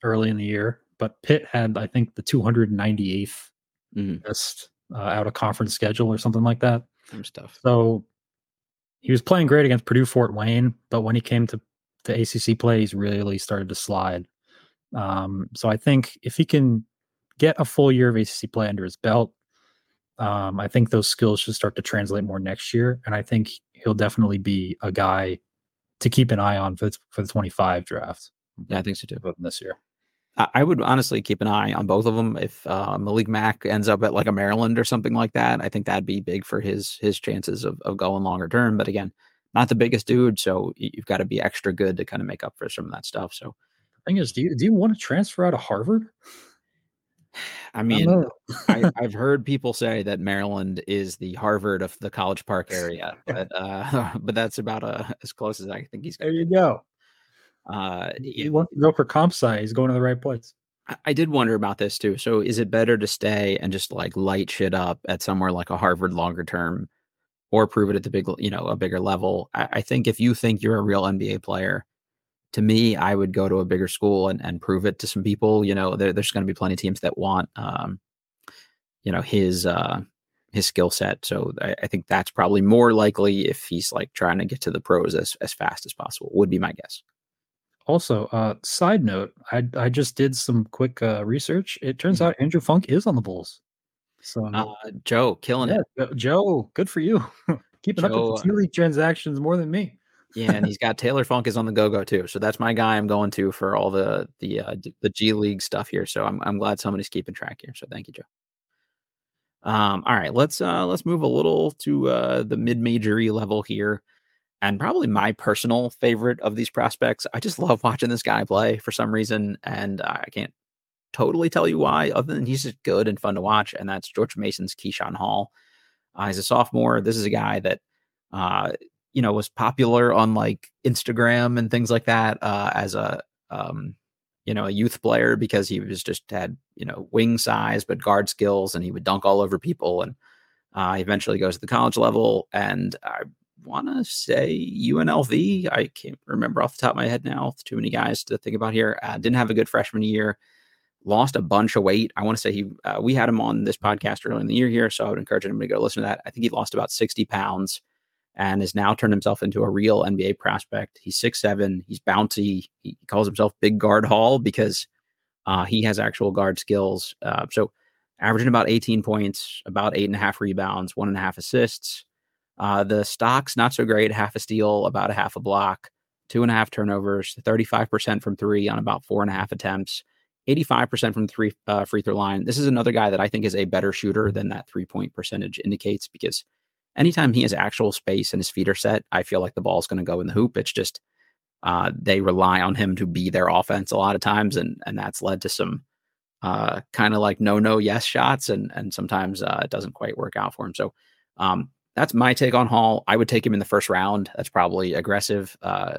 early in the year, but Pitt had I think the 298th mm-hmm. best uh, out of conference schedule or something like that. Some stuff. So he was playing great against Purdue Fort Wayne, but when he came to the ACC play, he's really started to slide. Um, so I think if he can get a full year of ACC play under his belt, um, I think those skills should start to translate more next year. And I think he'll definitely be a guy to keep an eye on for the, for the 25 draft. Yeah, I think so too. This year. I would honestly keep an eye on both of them. If uh, Malik Mack ends up at like a Maryland or something like that, I think that'd be big for his his chances of, of going longer term. But again, not the biggest dude, so you've got to be extra good to kind of make up for some of that stuff. So, thing is, do you do you want to transfer out of Harvard? I mean, I, have heard people say that Maryland is the Harvard of the College Park area, but uh, but that's about uh, as close as I think he's. There you go. Uh, you want to go for comp sci. He's going to the right place. I, I did wonder about this too. So, is it better to stay and just like light shit up at somewhere like a Harvard longer term, or prove it at the big, you know, a bigger level. I, I, think if you think you're a real NBA player, to me, I would go to a bigger school and, and prove it to some people. You know, there, there's going to be plenty of teams that want, um, you know, his uh, his skill set. So I, I, think that's probably more likely if he's like trying to get to the pros as as fast as possible. Would be my guess. Also, uh, side note, I I just did some quick uh, research. It turns mm-hmm. out Andrew Funk is on the Bulls. So uh, Joe killing yeah, it. Joe, good for you. Keeping Joe, up with the League transactions more than me. Yeah, and he's got Taylor Funk is on the go go too. So that's my guy. I'm going to for all the the uh, the G League stuff here. So I'm I'm glad somebody's keeping track here. So thank you, Joe. Um, all right, let's uh let's move a little to uh the mid majory level here. And probably my personal favorite of these prospects. I just love watching this guy play for some reason, and I can't totally tell you why, other than he's just good and fun to watch. And that's George Mason's Keyshawn Hall. Uh, he's a sophomore. This is a guy that, uh, you know, was popular on like Instagram and things like that uh, as a, um, you know, a youth player because he was just had, you know, wing size, but guard skills and he would dunk all over people. And uh, he eventually goes to the college level. And I want to say UNLV. I can't remember off the top of my head now. Too many guys to think about here. Uh, didn't have a good freshman year lost a bunch of weight. I want to say he, uh, we had him on this podcast early in the year here, so I would encourage him to go listen to that. I think he lost about 60 pounds and has now turned himself into a real NBA prospect. He's six seven. He's bouncy. He calls himself Big Guard Hall because uh, he has actual guard skills. Uh, so averaging about 18 points, about eight and a half rebounds, one and a half assists. Uh, the stocks not so great. Half a steal, about a half a block, two and a half turnovers, 35% from three on about four and a half attempts. 85% from three uh, free throw line. This is another guy that I think is a better shooter than that three point percentage indicates because anytime he has actual space and his feet are set, I feel like the ball is going to go in the hoop. It's just uh, they rely on him to be their offense a lot of times, and and that's led to some uh, kind of like no no yes shots, and and sometimes uh, it doesn't quite work out for him. So um, that's my take on Hall. I would take him in the first round. That's probably aggressive. Uh,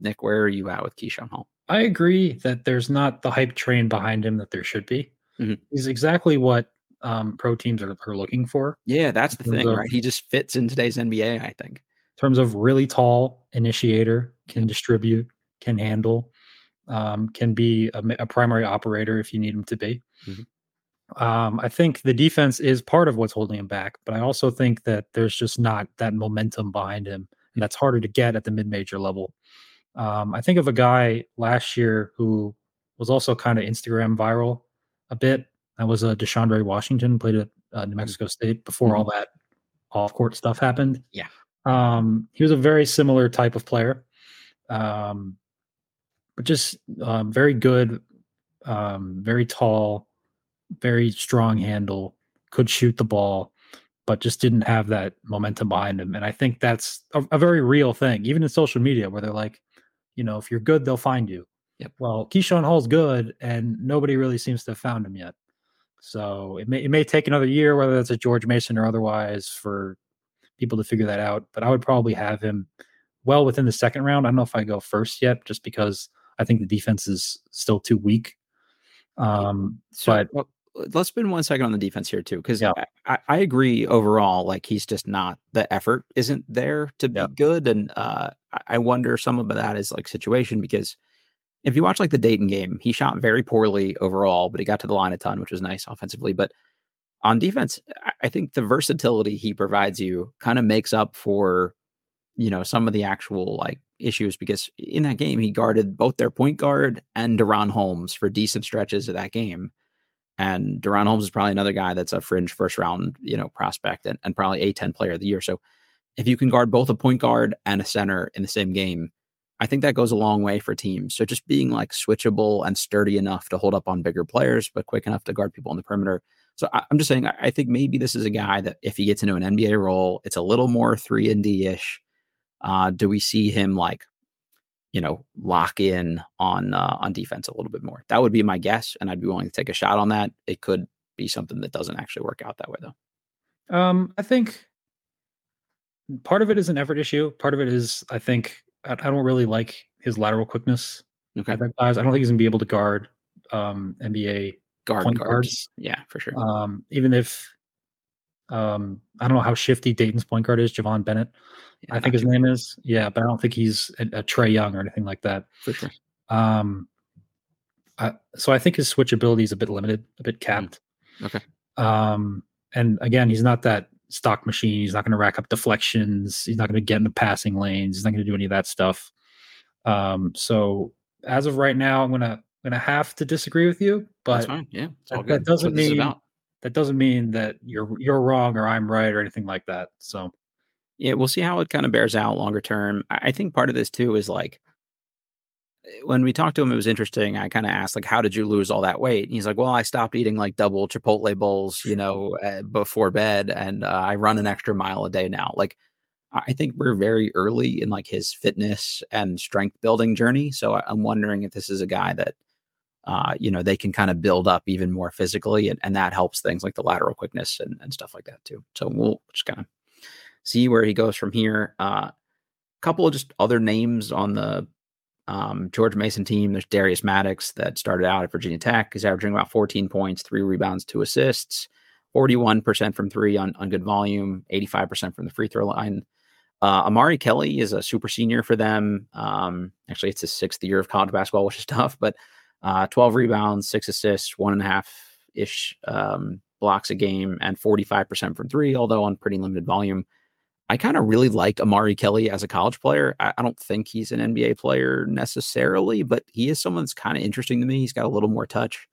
Nick, where are you at with Keyshawn Hall? I agree that there's not the hype train behind him that there should be. Mm-hmm. He's exactly what um, pro teams are, are looking for. Yeah, that's the thing, of, right? He just fits in today's NBA, I think. In terms of really tall initiator, can distribute, can handle, um, can be a, a, primary operator if you need him to be. Mm-hmm. Um, I think the defense is part of what's holding him back, but I also think that there's just not that momentum behind him, and that's harder to get at the mid-major level. Um, I think of a guy last year who was also kind of Instagram viral a bit. That was a uh, Deshaundre Washington, played at uh, New mm-hmm. Mexico State before mm-hmm. all that off-court stuff happened. Yeah, um, he was a very similar type of player, um, but just um, very good, um, very tall, very strong handle, could shoot the ball, but just didn't have that momentum behind him. And I think that's a, a very real thing, even in social media, where they're like, you know, if you're good, they'll find you. Yep. Well, Keyshawn Hall's good, and nobody really seems to have found him yet. So it may it may take another year, whether that's a George Mason or otherwise, for people to figure that out. But I would probably have him well within the second round. I don't know if I go first yet, just because I think the defense is still too weak. Um, so, but well, let's spend one second on the defense here too, because yeah. I, I, agree overall. Like he's just not the effort isn't there to be yeah. good, and uh, I wonder some of that is like situation because if you watch like the Dayton game, he shot very poorly overall, but he got to the line a ton, which was nice offensively. But on defense, I think the versatility he provides you kind of makes up for, you know, some of the actual like issues because in that game he guarded both their point guard and DaRon Holmes for decent stretches of that game. And DaRon Holmes is probably another guy that's a fringe first round, you know, prospect and, and probably a 10 player of the year. So if you can guard both a point guard and a center in the same game, I think that goes a long way for teams. So just being like switchable and sturdy enough to hold up on bigger players, but quick enough to guard people on the perimeter. So I, am just saying, I think maybe this is a guy that if he gets into an NBA role, it's a little more three and D ish. Uh, do we see him like, you know, lock in on uh, on defense a little bit more? That would be my guess, and I'd be willing to take a shot on that. It could be something that doesn't actually work out that way, though. Um, I think part of it is an effort issue. Part of it is, I think, I, I don't really like his lateral quickness. Okay. I, don't think he's gonna be able to guard um, NBA guard point guards. guards. Yeah, for sure. Um, even if um, I don't know how shifty Dayton's point guard is, Javon Bennett. Yeah, I think his name is. Yeah, but I don't think he's a, a Trae Young or anything like that. For sure. Um, I, so I think his switchability is a bit limited, a bit capped. Mm. Okay. Um, and again, he's not that stock machine. He's not going to rack up deflections. He's not going to get in the passing lanes. He's not going to do any of that stuff. Um, so as of right now, I'm gonna gonna have to disagree with you. But yeah, that, that, doesn't mean that doesn't mean that you're you're wrong or I'm right or anything like that. So yeah, we'll see how it kind of bears out longer term. I think part of this too is like when we talked to him, it was interesting. I kind of asked, like, how did you lose all that weight? And he's like, well, I stopped eating like double Chipotle bowls, you know, uh, before bed, and uh, I run an extra mile a day now. Like, I think we're very early in like his fitness and strength building journey. So I'm wondering if this is a guy that, uh, you know, they can kind of build up even more physically, and, and that helps things like the lateral quickness and, and stuff like that too. So we'll just kind of see where he goes from here. A uh, couple of just other names on the um, George Mason team, there's Darius Maddox that started out at Virginia Tech. He's averaging about 14 points, three rebounds, two assists, 41% from three on, on good volume, 85% from the free throw line. Uh, Amari Kelly is a super senior for them. Um, actually, it's his sixth year of college basketball, which is tough, but uh, 12 rebounds, six assists, one and a half ish um, blocks a game, and 45% from three, although on pretty limited volume. I kind of really like Amari Kelly as a college player. I, I, don't think he's an NBA player necessarily, but he is someone that's kind of interesting to me. He's got a little more touch.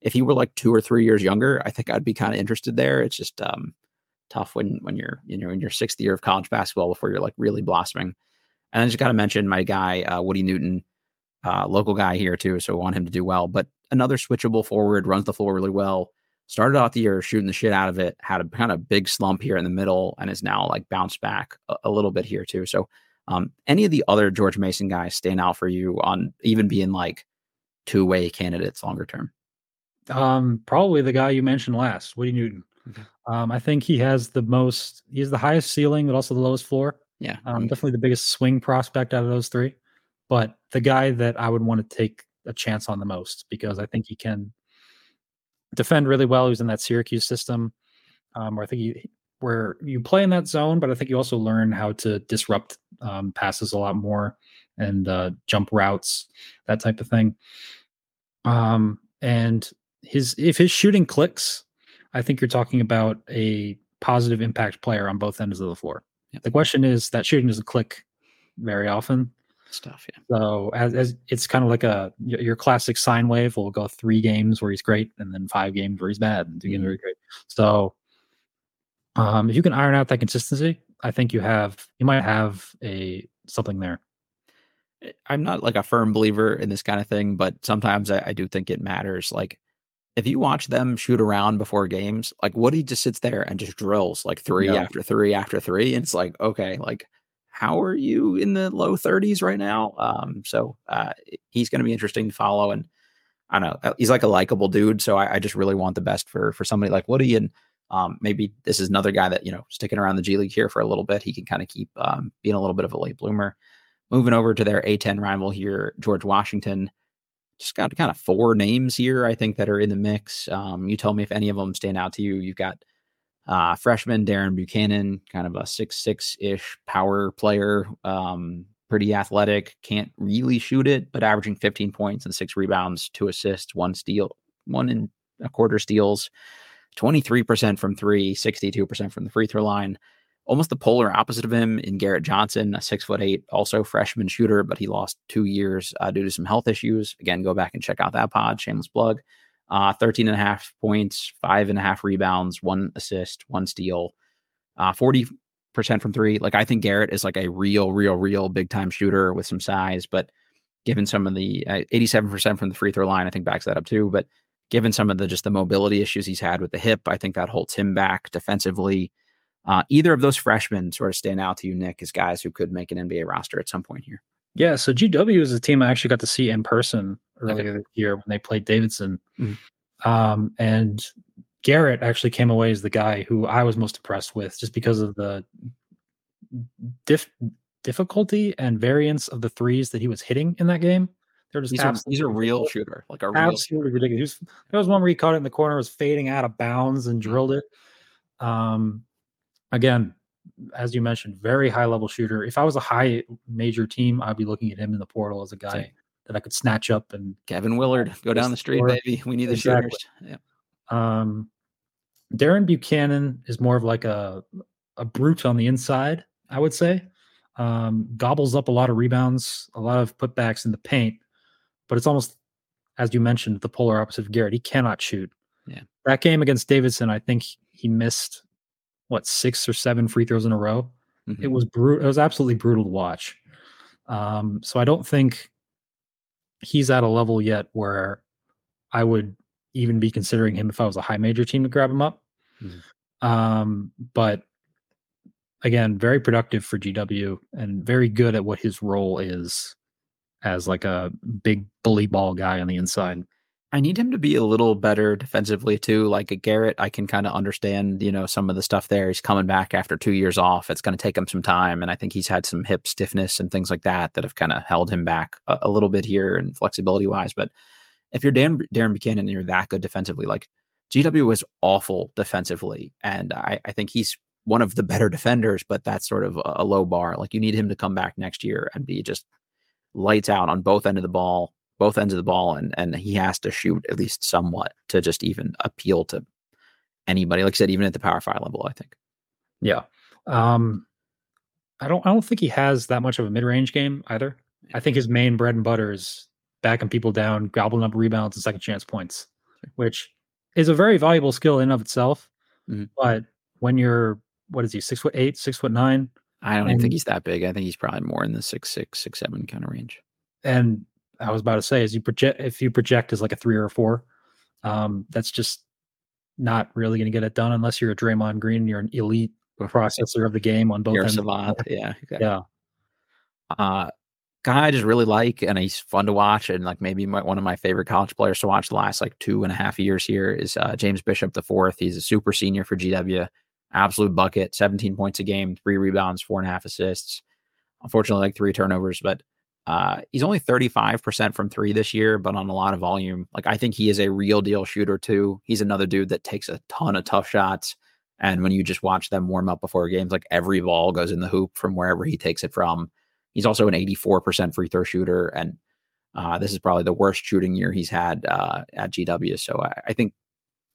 If he were like two or three years younger, I think I'd be kind of interested there. It's just um, tough when when you're you know in your sixth year of college basketball before you're like really blossoming. And I just got to mention my guy uh, Woody Newton, uh, local guy here too, so I want him to do well. But another switchable forward, runs the floor really well started off the year shooting the shit out of it, had a kind of big slump here in the middle, and is now like bounced back a, a little bit here too. So, um, any of the other George Mason guys stand out for you on even being like two way candidates longer term? Um, probably the guy you mentioned last, Woody Newton. Okay. Um, I think he has the most, he has the highest ceiling, but also the lowest floor. Yeah. Um, definitely the biggest swing prospect out of those three. But the guy that I would want to take a chance on the most because I think he can defend really well. He was in that Syracuse system, um, where I think you where you play in that zone, but I think you also learn how to disrupt um, passes a lot more and uh, jump routes, that type of thing. Um, and his if his shooting clicks, I think you're talking about a positive impact player on both ends of the floor. Yep. The question is that shooting doesn't click very often. Stuff, yeah. So as, as it's kind of like a your classic sine wave will go three games where he's great, and then five games where he's bad, and 2 mm-hmm. games where he's great. So um, if you can iron out that consistency, I think you have you might have a something there. Eh, I'm not like a firm believer in this kind of thing, but sometimes I, I do think it matters. Like if you watch them shoot around before games, like Woody just sits there and just drills like three yeah. after three after three. And it's like, okay, like how are you in the low 30s right now? Um, so uh, he's going to be interesting to follow. And I don't know, he's like a likable dude. So I, I, just really want the best for for somebody like Woody. And um, maybe this is another guy that, you know, sticking around the G League here for a little bit. He can kind of keep um, being a little bit of a late bloomer. Moving over to their A10 rival here, George Washington just got kind of four names here, I think, that are in the mix. Um, you tell me if any of them stand out to you. You've got uh, freshman Darren Buchanan, kind of a six six ish power player, um, pretty athletic, can't really shoot it, but averaging 15 points and six rebounds, two assists, one steal, one and a quarter steals, 23% from three, 62% from the free throw line almost the polar opposite of him in Garrett Johnson, a six foot eight, also freshman shooter, but he lost two years uh, due to some health issues. Again, go back and check out that pod, shameless plug. Uh, 13 and a half points, five and a half rebounds, one assist, one steal, uh, 40% from three. Like, I think Garrett is like a real, real, real big time shooter with some size, but given some of the uh, 87% from the free throw line, I think backs that up too. But given some of the just the mobility issues he's had with the hip, I think that holds him back defensively. Uh, either of those freshmen sort of stand out to you, Nick, as guys who could make an NBA roster at some point here? Yeah, so GW is a team I actually got to see in person earlier okay. this year when they played Davidson. Mm-hmm. Um, and Garrett actually came away as the guy who I was most impressed with just because of the dif- difficulty and variance of the threes that he was hitting in that game. They're just he's, a, he's a real shooter, like a absolutely real ridiculous. Was, there was one where he caught it in the corner, was fading out of bounds and mm-hmm. drilled it. Um, again, as you mentioned, very high level shooter. If I was a high major team, I'd be looking at him in the portal as a guy Same. that I could snatch up and Kevin Willard, go down the street, baby. We need the exactly. shooters. Yeah. Um, Darren Buchanan is more of like a a brute on the inside, I would say. Um, gobbles up a lot of rebounds, a lot of putbacks in the paint, but it's almost as you mentioned, the polar opposite of Garrett. He cannot shoot. Yeah. That game against Davidson, I think he missed what six or seven free throws in a row. Mm-hmm. It was brutal. It was absolutely brutal to watch. Um, so I don't think he's at a level yet where I would even be considering him if I was a high major team to grab him up. Mm-hmm. Um, but again, very productive for GW and very good at what his role is as like a big bully ball guy on the inside. I need him to be a little better defensively too. Like a Garrett, I can kind of understand, you know, some of the stuff there. He's coming back after two years off. It's going to take him some time, and I think he's had some hip stiffness and things like that that have kind of held him back a, a, little bit here and flexibility wise. But if you're Dan, Darren Buchanan and you're that good defensively, like GW was awful defensively, and I, I think he's one of the better defenders. But that's sort of a, a low bar. Like you need him to come back next year and be just lights out on both end of the ball both ends of the ball, and and he has to shoot at least somewhat to just even appeal to anybody. Like I said, even at the Power Five level, I think. Yeah, um, I don't. I don't think he has that much of a mid range game either. I think his main bread and butter is backing people down, gobbling up rebounds and second chance points, which is a very valuable skill in of itself. Mm-hmm. But when you're what is he six foot eight, six foot nine? I don't and, even think he's that big. I think he's probably more in the six six, six seven kind of range. And I was about to say, is you project, if you project as like a three or a four, um, that's just not really going to get it done unless you're a Draymond Green. And you're an elite processor of the game on both you're ends. Savant, yeah, exactly. yeah. Uh, guy I just really like, and he's fun to watch, and like maybe my, one of my favorite college players to watch the last like two and a half years here is uh, James Bishop the fourth. He's a super senior for GW, absolute bucket, 17 points a game, three rebounds, four and a half assists. Unfortunately, like three turnovers, but uh, he's only 35% from three this year, but on a lot of volume. Like, I think he is a real deal shooter, too. He's another dude that takes a ton of tough shots. And when you just watch them warm up before games, like every ball goes in the hoop from wherever he takes it from. He's also an 84% free throw shooter. And Uh, this is probably the worst shooting year he's had uh, at GW. So I, I, think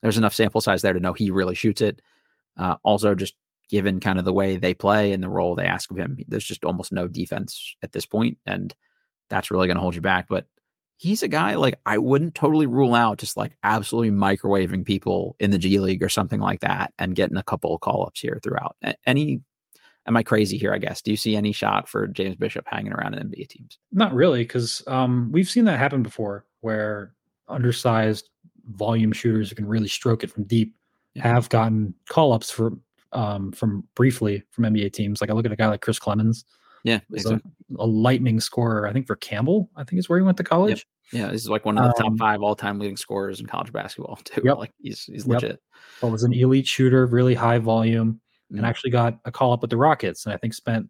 there's enough sample size there to know he really shoots it. Uh, also, just given kind of the way they play and the role they ask of him, there's just almost no defense at this point, and that's really going to hold you back. But he's a guy like I wouldn't totally rule out just like absolutely microwaving people in the G League or something like that and getting a couple of call ups here throughout. Any am I crazy here? I guess. Do you see any shot for James Bishop hanging around in NBA teams? Not really, because um, we've seen that happen before, where undersized volume shooters who can really stroke it from deep yeah. have gotten call ups for um, from briefly from NBA teams. Like I look at a guy like Chris Clemons. Yeah, exactly. a, a, lightning scorer. I think for Campbell, I think is where he went to college. Yep. Yeah, this is like one of the top um, five all time leading scorers in college basketball too. Yep. Like he's he's legit. Yep. Well, was an elite shooter, really high volume and mm. actually got a call up with the Rockets, and I think spent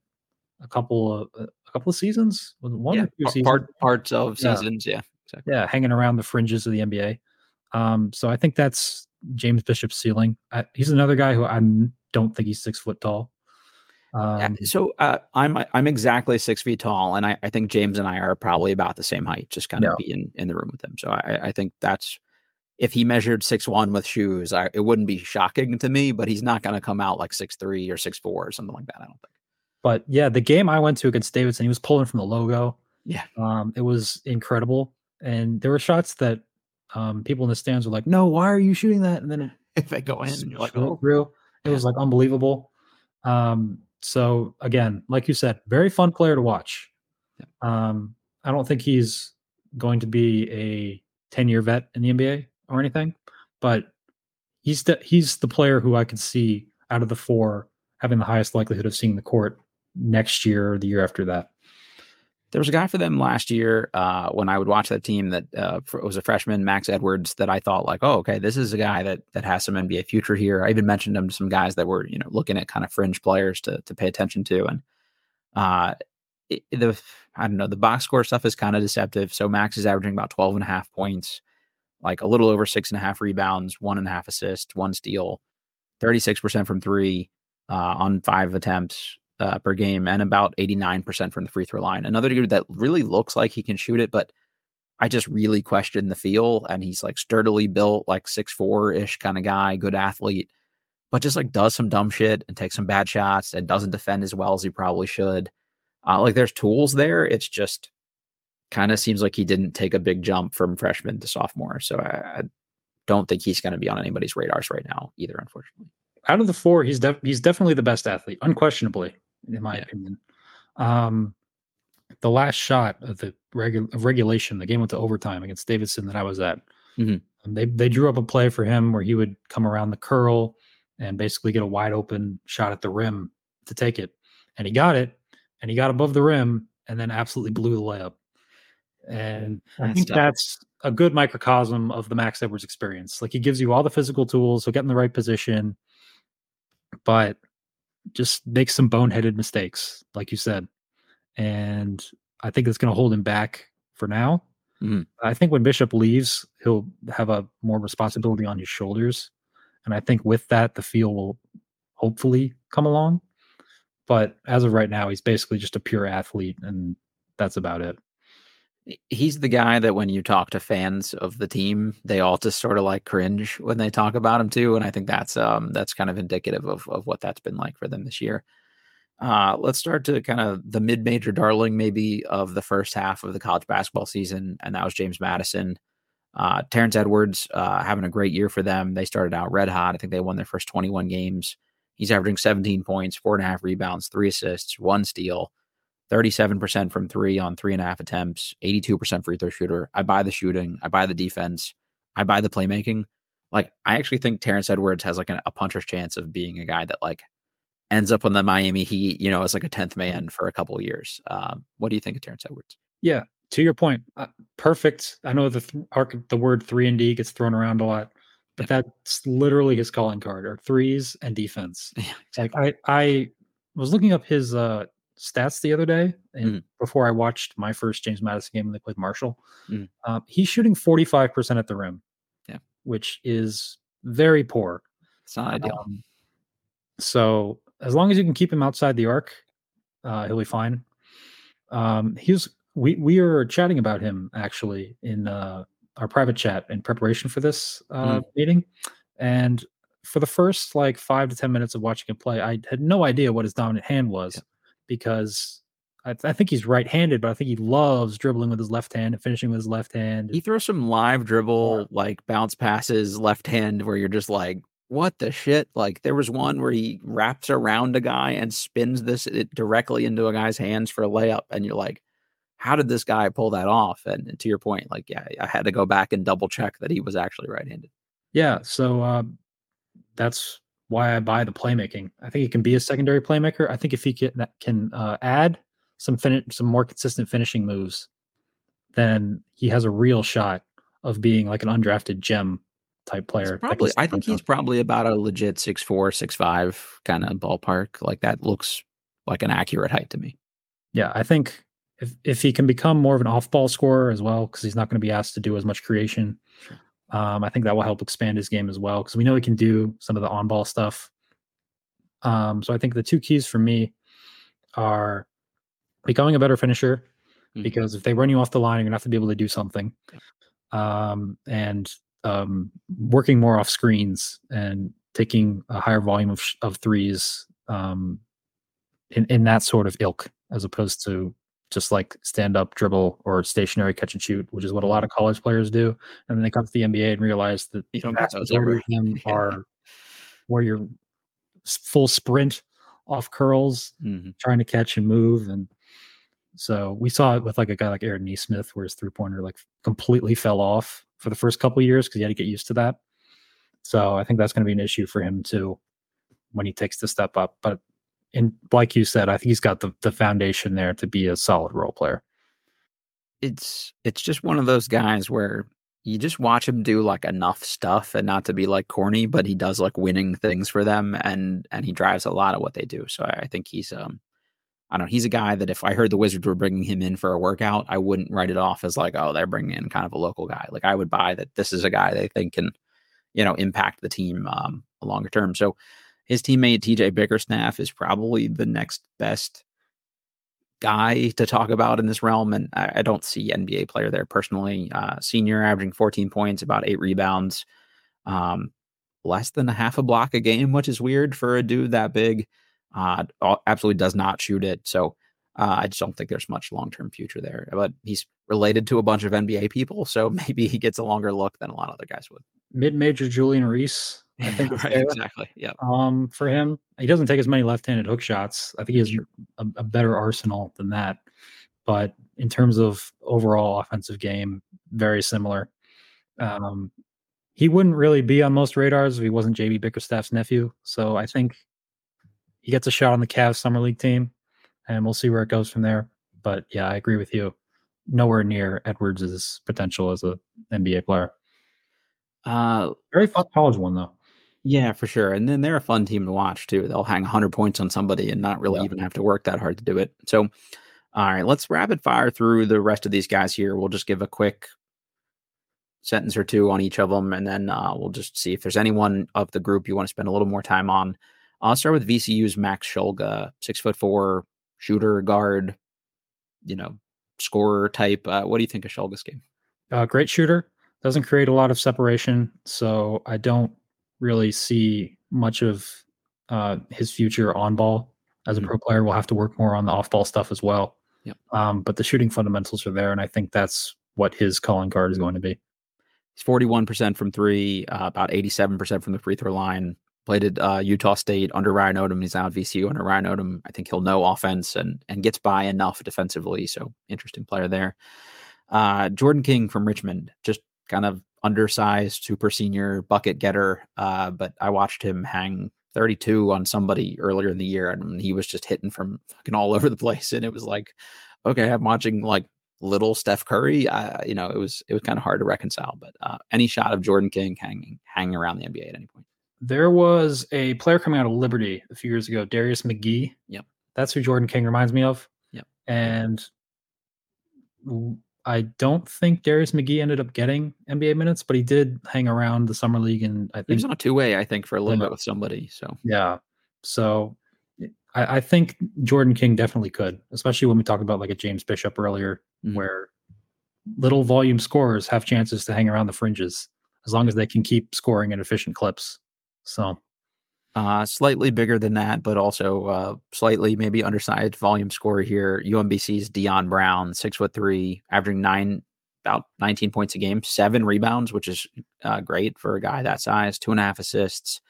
a couple of a couple of seasons, one yeah, or two seasons, part, parts of yeah. seasons, yeah, exactly. yeah, hanging around the fringes of the NBA. Um, so I think that's James Bishop's ceiling. he's another guy who I don't think he's six foot tall. Um, so uh, I'm I'm exactly six feet tall, and I, I think James and I are probably about the same height, just kind of no. being in the room with him. So I, I think that's if he measured six one with shoes, I, it wouldn't be shocking to me. But he's not going to come out like six three or six four or something like that. I don't think. But yeah, the game I went to against Davidson, he was pulling from the logo. Yeah, um, it was incredible, and there were shots that um, people in the stands were like, "No, why are you shooting that?" And then if they go in, you're like, "Oh, real." It was like unbelievable. Um, so again, like you said, very fun player to watch. Um, I don't think he's going to be a 10 year vet in the NBA or anything, but he's the, he's the player who I could see out of the four having the highest likelihood of seeing the court next year or the year after that. There was a guy for them last year uh, when I would watch that team that uh, was a freshman, Max Edwards, that I thought like, oh, okay, this is a guy that that has some NBA future here. I even mentioned him to some guys that were you know looking at kind of fringe players to to pay attention to, and uh, it, the I don't know the box score stuff is kind of deceptive. So Max is averaging about 12 and a half points like a little over six and a half rebounds, one and a half assists, one steal, 36% from three uh, on five attempts uh, per game, and about 89% from the free throw line. Another dude that really looks like he can shoot it, but I just really question the feel. And he's like sturdily built, like six four ish kind of guy, good athlete, but just like does some dumb shit and takes some bad shots and doesn't defend as well as he probably should. Uh, like there's tools there. It's just kind of seems like he didn't take a big jump from freshman to sophomore. So I, I don't think he's going to be on anybody's radars right now either, unfortunately. Out of the four, he's def- he's definitely the best athlete, unquanestionably, in my yeah. opinion. Um, the last shot of the regu- of regulation, the game went to overtime against Davidson that I was at. Mm-hmm. They they drew up a play for him where he would come around the curl and basically get a wide open shot at the rim to take it, and he got it, and he got above the rim, and then absolutely blew the layup. And I think that's a good microcosm of the Max Edwards experience. Like he gives you all the physical tools, he'll get in the right position, but just makes some boneheaded mistakes, like you said. And I think it's going to hold him back for now. Mm-hmm. I think when Bishop leaves, he'll have a more responsibility on his shoulders. And I think with that, the feel will hopefully come along. But as of right now, he's basically just a pure athlete, and that's about it he's the guy that when you talk to fans of the team, they all just sort of like cringe when they talk about him too. And I think that's um that's kind of indicative of of what that's been like for them this year. Uh, let's start to kind of the mid-major darling maybe of the first half of the college basketball season, and that was James Madison. Uh, Terrence Edwards uh, having a great year for them. They started out red hot. I think they won their first 21 games. He's averaging 17 points, four and a half rebounds, three assists, one steal. 37% from three on three and a half attempts, 82% free throw shooter. I buy the shooting. I buy the defense. I buy the playmaking. Like, I actually think Terrence Edwards has like an, a puncher's chance of being a guy that like ends up on the Miami Heat, you know, as like a 10th man for a couple of years. Um, what do you think of Terrence Edwards? Yeah. To your point, uh, perfect. I know the th- arc, the word three and D gets thrown around a lot, but yeah. that's literally his calling card or threes and defense. Yeah, exactly. Like I, I was looking up his uh stats the other day, and mm. before I watched my first James Madison game when they played Marshall, mm. um, he's shooting 45% at the rim, yeah, which is very poor. It's not ideal. Um, so as long as you can keep him outside the arc, uh, he'll be fine. Um, he was we we are chatting about him actually in uh, our private chat in preparation for this uh, mm. meeting, and for the first like five to ten minutes of watching him play, I had no idea what his dominant hand was yeah. Because I, th- I, think he's right-handed, but I think he loves dribbling with his left hand and finishing with his left hand. He throws some live dribble, yeah. like bounce passes, left hand, where you're just like, what the shit? Like there was one where he wraps around a guy and spins this directly into a guy's hands for a layup, and you're like, how did this guy pull that off? And, and to your point, like yeah, I had to go back and double check that he was actually right-handed. Yeah, so uh, that's why I buy the playmaking. I think he can be a secondary playmaker. I think if he can can uh, add some fin- some more consistent finishing moves, then he has a real shot of being like an undrafted gem type player. Probably, I think he's probably about a legit six four, six five kind of ballpark. Like that looks like an accurate height to me. Yeah, I think if if he can become more of an off ball scorer as well, because he's not going to be asked to do as much creation. Sure. Um, I think that will help expand his game as well because we know he can do some of the on ball stuff. Um, so I think the two keys for me are becoming a better finisher mm-hmm. because if they run you off the line, you're gonna have to be able to do something. Um, and um, working more off screens and taking a higher volume of, of threes um, in, in that sort of ilk as opposed to just like stand up dribble or stationary catch and shoot, which is what a lot of college players do. And then they come to the NBA and realize that you don't get those them are where you're full sprint off curls, mm-hmm. trying to catch and move. And so we saw it with like a guy like Aaron Nesmith, where his three pointer like completely fell off for the first couple years because he had to get used to that. So I think that's going to be an issue for him too when he takes the step up. But and like you said, I think he's got the the foundation there to be a solid role player. It's it's just one of those guys where you just watch him do like enough stuff and not to be like corny, but he does like winning things for them and and he drives a lot of what they do. So I, think he's um I don't know. He's a guy that if I heard the Wizards were bringing him in for a workout, I wouldn't write it off as like, oh, they're bringing in kind of a local guy. Like I would buy that this is a guy they think can, you know, impact the team um, longer term. So his teammate TJ Bickerstaff is probably the next best guy to talk about in this realm, and I, I don't see NBA player there personally. Uh, senior averaging 14 points, about eight rebounds, um, less than a half a block a game, which is weird for a dude that big. Uh, absolutely does not shoot it. So uh, I just don't think there's much long term future there. But he's related to a bunch of NBA people, so maybe he gets a longer look than a lot of other guys would. Mid major Julian Reese I think right, exactly. Yeah. Um, for him, he doesn't take as many left-handed hook shots. I think he has a, a, better arsenal than that. But in terms of overall offensive game, very similar. Um, he wouldn't really be on most radars if he wasn't JB Bickerstaff's nephew. So I think he gets a shot on the Cavs summer league team, and we'll see where it goes from there. But yeah, I agree with you. Nowhere near Edwards' potential as a NBA player. Uh, very fun college one though. Yeah, for sure. And then they're a fun team to watch too. They'll hang 100 points on somebody and not really yeah. even have to work that hard to do it. So, all right, let's rapid fire through the rest of these guys here. We'll just give a quick sentence or two on each of them, and then uh, we'll just see if there's anyone of the group you want to spend a little more time on. I'll start with VCU's Max Shulga, six foot four shooter guard, you know, scorer type. Uh, what do you think of Shulga's game? Uh, great shooter. Doesn't create a lot of separation, so I don't really see much of uh, his future on ball as a mm-hmm. pro player. We'll have to work more on the off ball stuff as well. Yep. Um, but the shooting fundamentals are there, and I think that's what his calling card is going to be. He's forty-one percent from three, uh, about eighty-seven percent from the free throw line. Played at uh, Utah State under Ryan Odom. He's now at VCU under Ryan Odom. I think he'll know offense and and gets by enough defensively. So interesting player there. Uh, Jordan King from Richmond, just kind of undersized, super senior bucket getter. Uh, but I watched him hang 32 on somebody earlier in the year, and he was just hitting from fucking all over the place. And it was like, okay, I'm watching like little Steph Curry. Uh, you know, it was it was kind of hard to reconcile. But uh, any shot of Jordan King hanging hanging around the NBA at any point. There was a player coming out of Liberty a few years ago, Darius McGhee. Yep, that's who Jordan King reminds me of. Yep, and I don't think Darius McGhee ended up getting NBA minutes, but he did hang around the summer league, and I think he was on a two way. I think for a little yeah. bit with somebody. So yeah, so I, I, think Jordan King definitely could, especially when we talked about like a James Bishop earlier, mm-hmm. where little volume scorers have chances to hang around the fringes as long as they can keep scoring in efficient clips. So, uh, slightly bigger than that, but also uh, slightly maybe undersized volume scorer here. UMBC's Dion Brown, six foot three, averaging nine about 19 points a game, seven rebounds, which is uh, great for a guy that size, two and a half assists.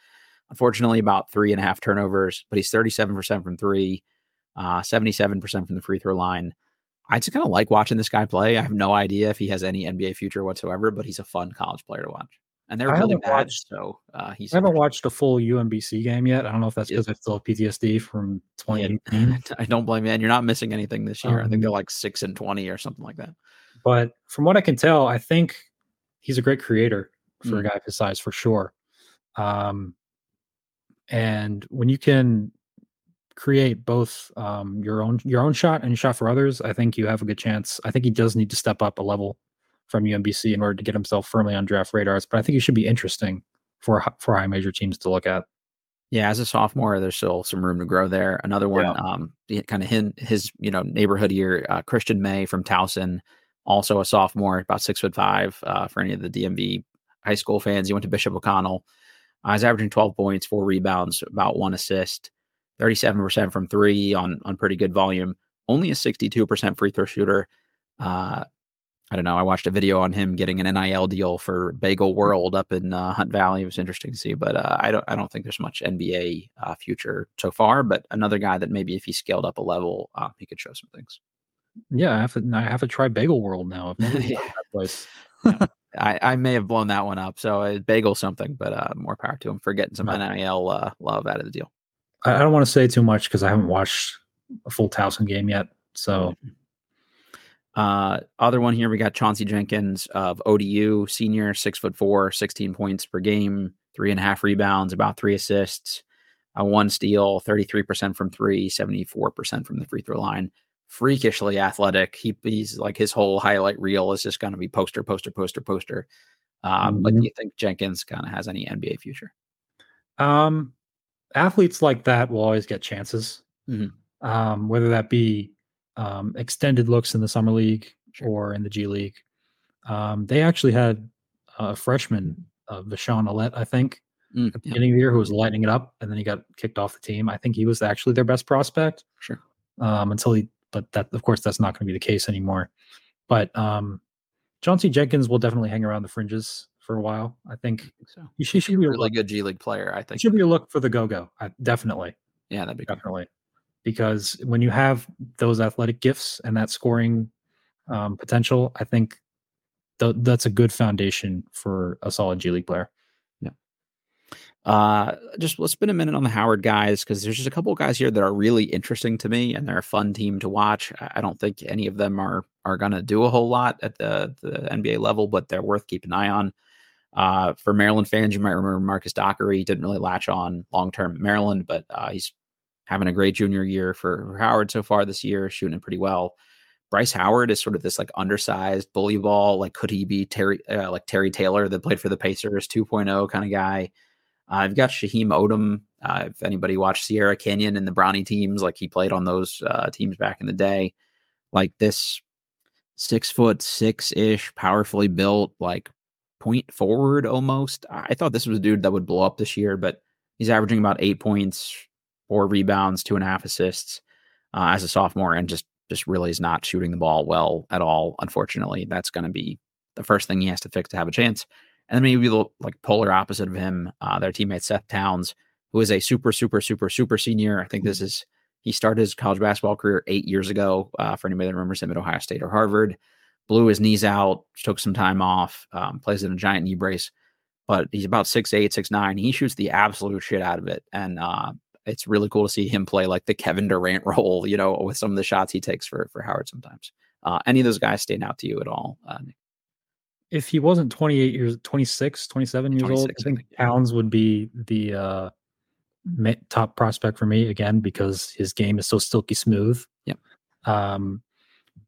Unfortunately, about three and a half turnovers, but he's 37% from three, uh, 77% from the free throw line. I just kind of like watching this guy play. I have no idea if he has any NBA future whatsoever, but he's a fun college player to watch. And they're I really bad, watched, so uh, he's. I haven't watched a full UMBC game yet. I don't know if that's because I still have PTSD from 2018. Yeah, I don't blame you. And you're not missing anything this year. Um, I think they're um like six and 20 or something like that. But from what I can tell, I think he's a great creator for mm. a guy his size for sure. Um, and when you can create both um, your own your own shot and shot for others, I think you have a good chance. I think he does need to step up a level from UMBC in order to get himself firmly on draft radars. But I think he should be interesting for for high major teams to look at. Yeah, as a sophomore, there's still some room to grow there. Another one, yeah. um, kind of his, his you know neighborhood year, uh, Christian May from Towson, also a sophomore, about six foot five. Uh, for any of the DMV high school fans, he went to Bishop O'Connell. Uh, he's averaging 12 points, four rebounds, about one assist, 37% from three on on pretty good volume. Only a 62% free throw shooter. Uh, I don't know. I watched a video on him getting an NIL deal for Bagel World up in uh, Hunt Valley. It was interesting to see, but uh, I don't. I don't think there's much NBA uh, future so far. But another guy that maybe if he scaled up a level, uh, he could show some things. Yeah, I have to. I have to try Bagel World now. yeah. place. I, I may have blown that one up. So uh, bagel something, but uh, more power to him for getting some NIL uh, love out of the deal. I, I don't want to say too much because I haven't watched a full Towson game yet. So, uh, other one here we got Chauncey Jenkins of ODU, senior, six foot four, 16 points per game, three and a half rebounds, about three assists, uh, one steal, 33% from three, 74% from the free throw line freakishly athletic. He, he's like his whole highlight reel is just going to be poster, poster, poster, poster. Um, mm-hmm. But do you think Jenkins kind of has any NBA future? Um, athletes like that will always get chances, mm-hmm. um, whether that be um, extended looks in the summer league sure. or in the G League. Um, they actually had a freshman, uh, Vasean Allette, I think, mm, at the yeah. beginning of the year, who was lighting it up, and then he got kicked off the team. I think he was actually their best prospect. Sure. Um, until he but that of course that's not going to be the case anymore. But um, Chauncey Jenkins will definitely hang around the fringes for a while. I think, I think so. He should, should be a really good G League player. I think should be a look for the go go. Definitely. Yeah, that'd be definitely cool. Because when you have those athletic gifts and that scoring um, potential, I think th- that's a good foundation for a solid G League player. Yeah. Uh, just let's spend a minute on the Howard guys because there's just a couple of guys here that are really interesting to me, and they're a fun team to watch. I don't think any of them are are going to do a whole lot at the the NBA level, but they're worth keeping an eye on. Uh, for Maryland fans, you might remember Marcus Dockery didn't really latch on long term Maryland, but uh, he's having a great junior year for, Howard so far this year, shooting pretty well. Bryce Howard is sort of this like undersized bully ball. Like, could he be Terry, uh, like Terry Taylor that played for the Pacers 2.0 kind of guy? Uh, I've got Shyheim Odom. Uh, if anybody watched Sierra Canyon and the Bronny teams, like he played on those uh, teams back in the day, like this six foot six ish, powerfully built, like point forward almost. I thought this was a dude that would blow up this year, but he's averaging about eight points, four rebounds, two and a half assists uh, as a sophomore, and just just really is not shooting the ball well at all. Unfortunately, that's going to be the first thing he has to fix to have a chance. And then maybe the like polar opposite of him, uh, their teammate Seth Towns, who is a super, super, super, super senior. I think this mm-hmm. is he started his college basketball career eight years ago. Uh, for anybody that remembers him at Ohio State or Harvard, blew his knees out, took some time off, um, plays in a giant knee brace, but he's about six eight, six nine. He shoots the absolute shit out of it, and uh, it's really cool to see him play like the Kevin Durant role, you know, with some of the shots he takes for for Howard sometimes. Uh, any of those guys stand out to you at all, uh, if he wasn't 28 years 26 27 years 26, old i think Towns would be the uh, top prospect for me again because his game is so silky smooth. Yep. Um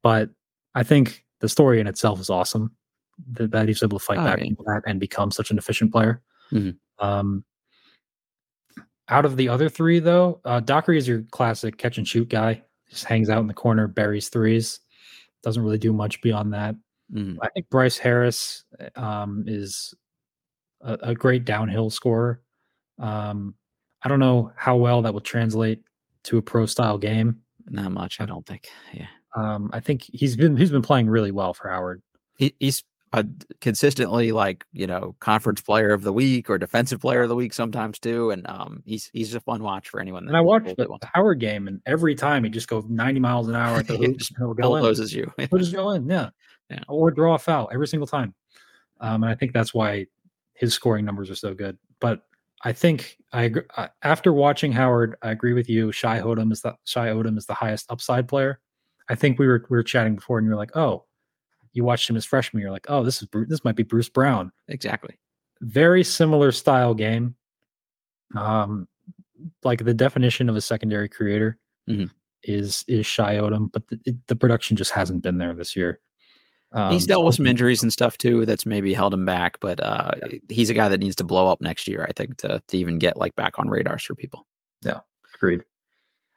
but i think the story in itself is awesome that, that he's able to fight oh, back that and become such an efficient player. Mm-hmm. um out of the other three, though, uh, Dockery is your classic catch and shoot guy. Just hangs out in the corner, buries threes. Doesn't really do much beyond that. Mhm. I think Bryce Harris um, is a, a great downhill scorer. Um, I don't know how well that will translate to a pro style game. Not much, I don't think. Yeah. Um, I think he's been he's been playing really well for Howard. He, he's uh, consistently like you know conference player of the week or defensive player of the week sometimes too, and um, he's he's a fun watch for anyone. And I watched the Howard game, and every time he just goes 90 miles an hour at the hoop, just he'll go in. you. He'll just go in, yeah. Yeah. Or draw a foul every single time. Um, and I think that's why his scoring numbers are so good. But I think I agree, uh, after watching Howard, I agree with you. Shy Odom is the Shy Odom is the highest upside player. I think we were we were chatting before, and you were like, "Oh, you watched him as freshman. You're like, oh, this is this might be Bruce Brown. exactly. Very similar style game. Um, like the definition of a secondary creator Mhm. is is Shy Odom, but the, it- the production just hasn't been there this year. Um, he's dealt with some injuries and stuff too that's maybe held him back, but uh, he's a guy that needs to blow up next year, I think, to to even get like back on radars for people. Yeah, agreed.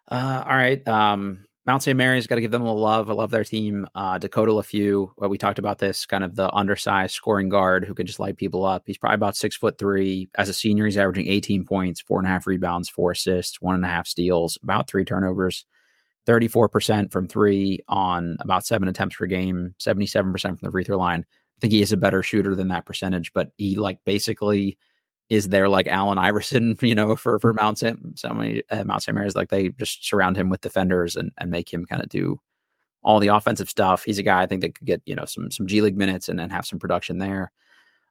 Uh, all right. Um, Mount St. Mary's got to give them a love. I love their team. Uh, Dakota Leffew, well, we talked about this kind of the undersized scoring guard who can just light people up. He's probably about six foot three. As a senior, he's averaging 18 points, four and a half rebounds, four assists, one and a half steals, about three turnovers, 34% from three on about seven attempts per game, 77% from the free throw line. I think he is a better shooter than that percentage, but he like basically is there like Allen Iverson, you know, for for Mount St. So many uh, Mount St. Mary's like they just surround him with defenders and and make him kind of do all the offensive stuff. He's a guy I think that could get you know some some G League minutes and then have some production there.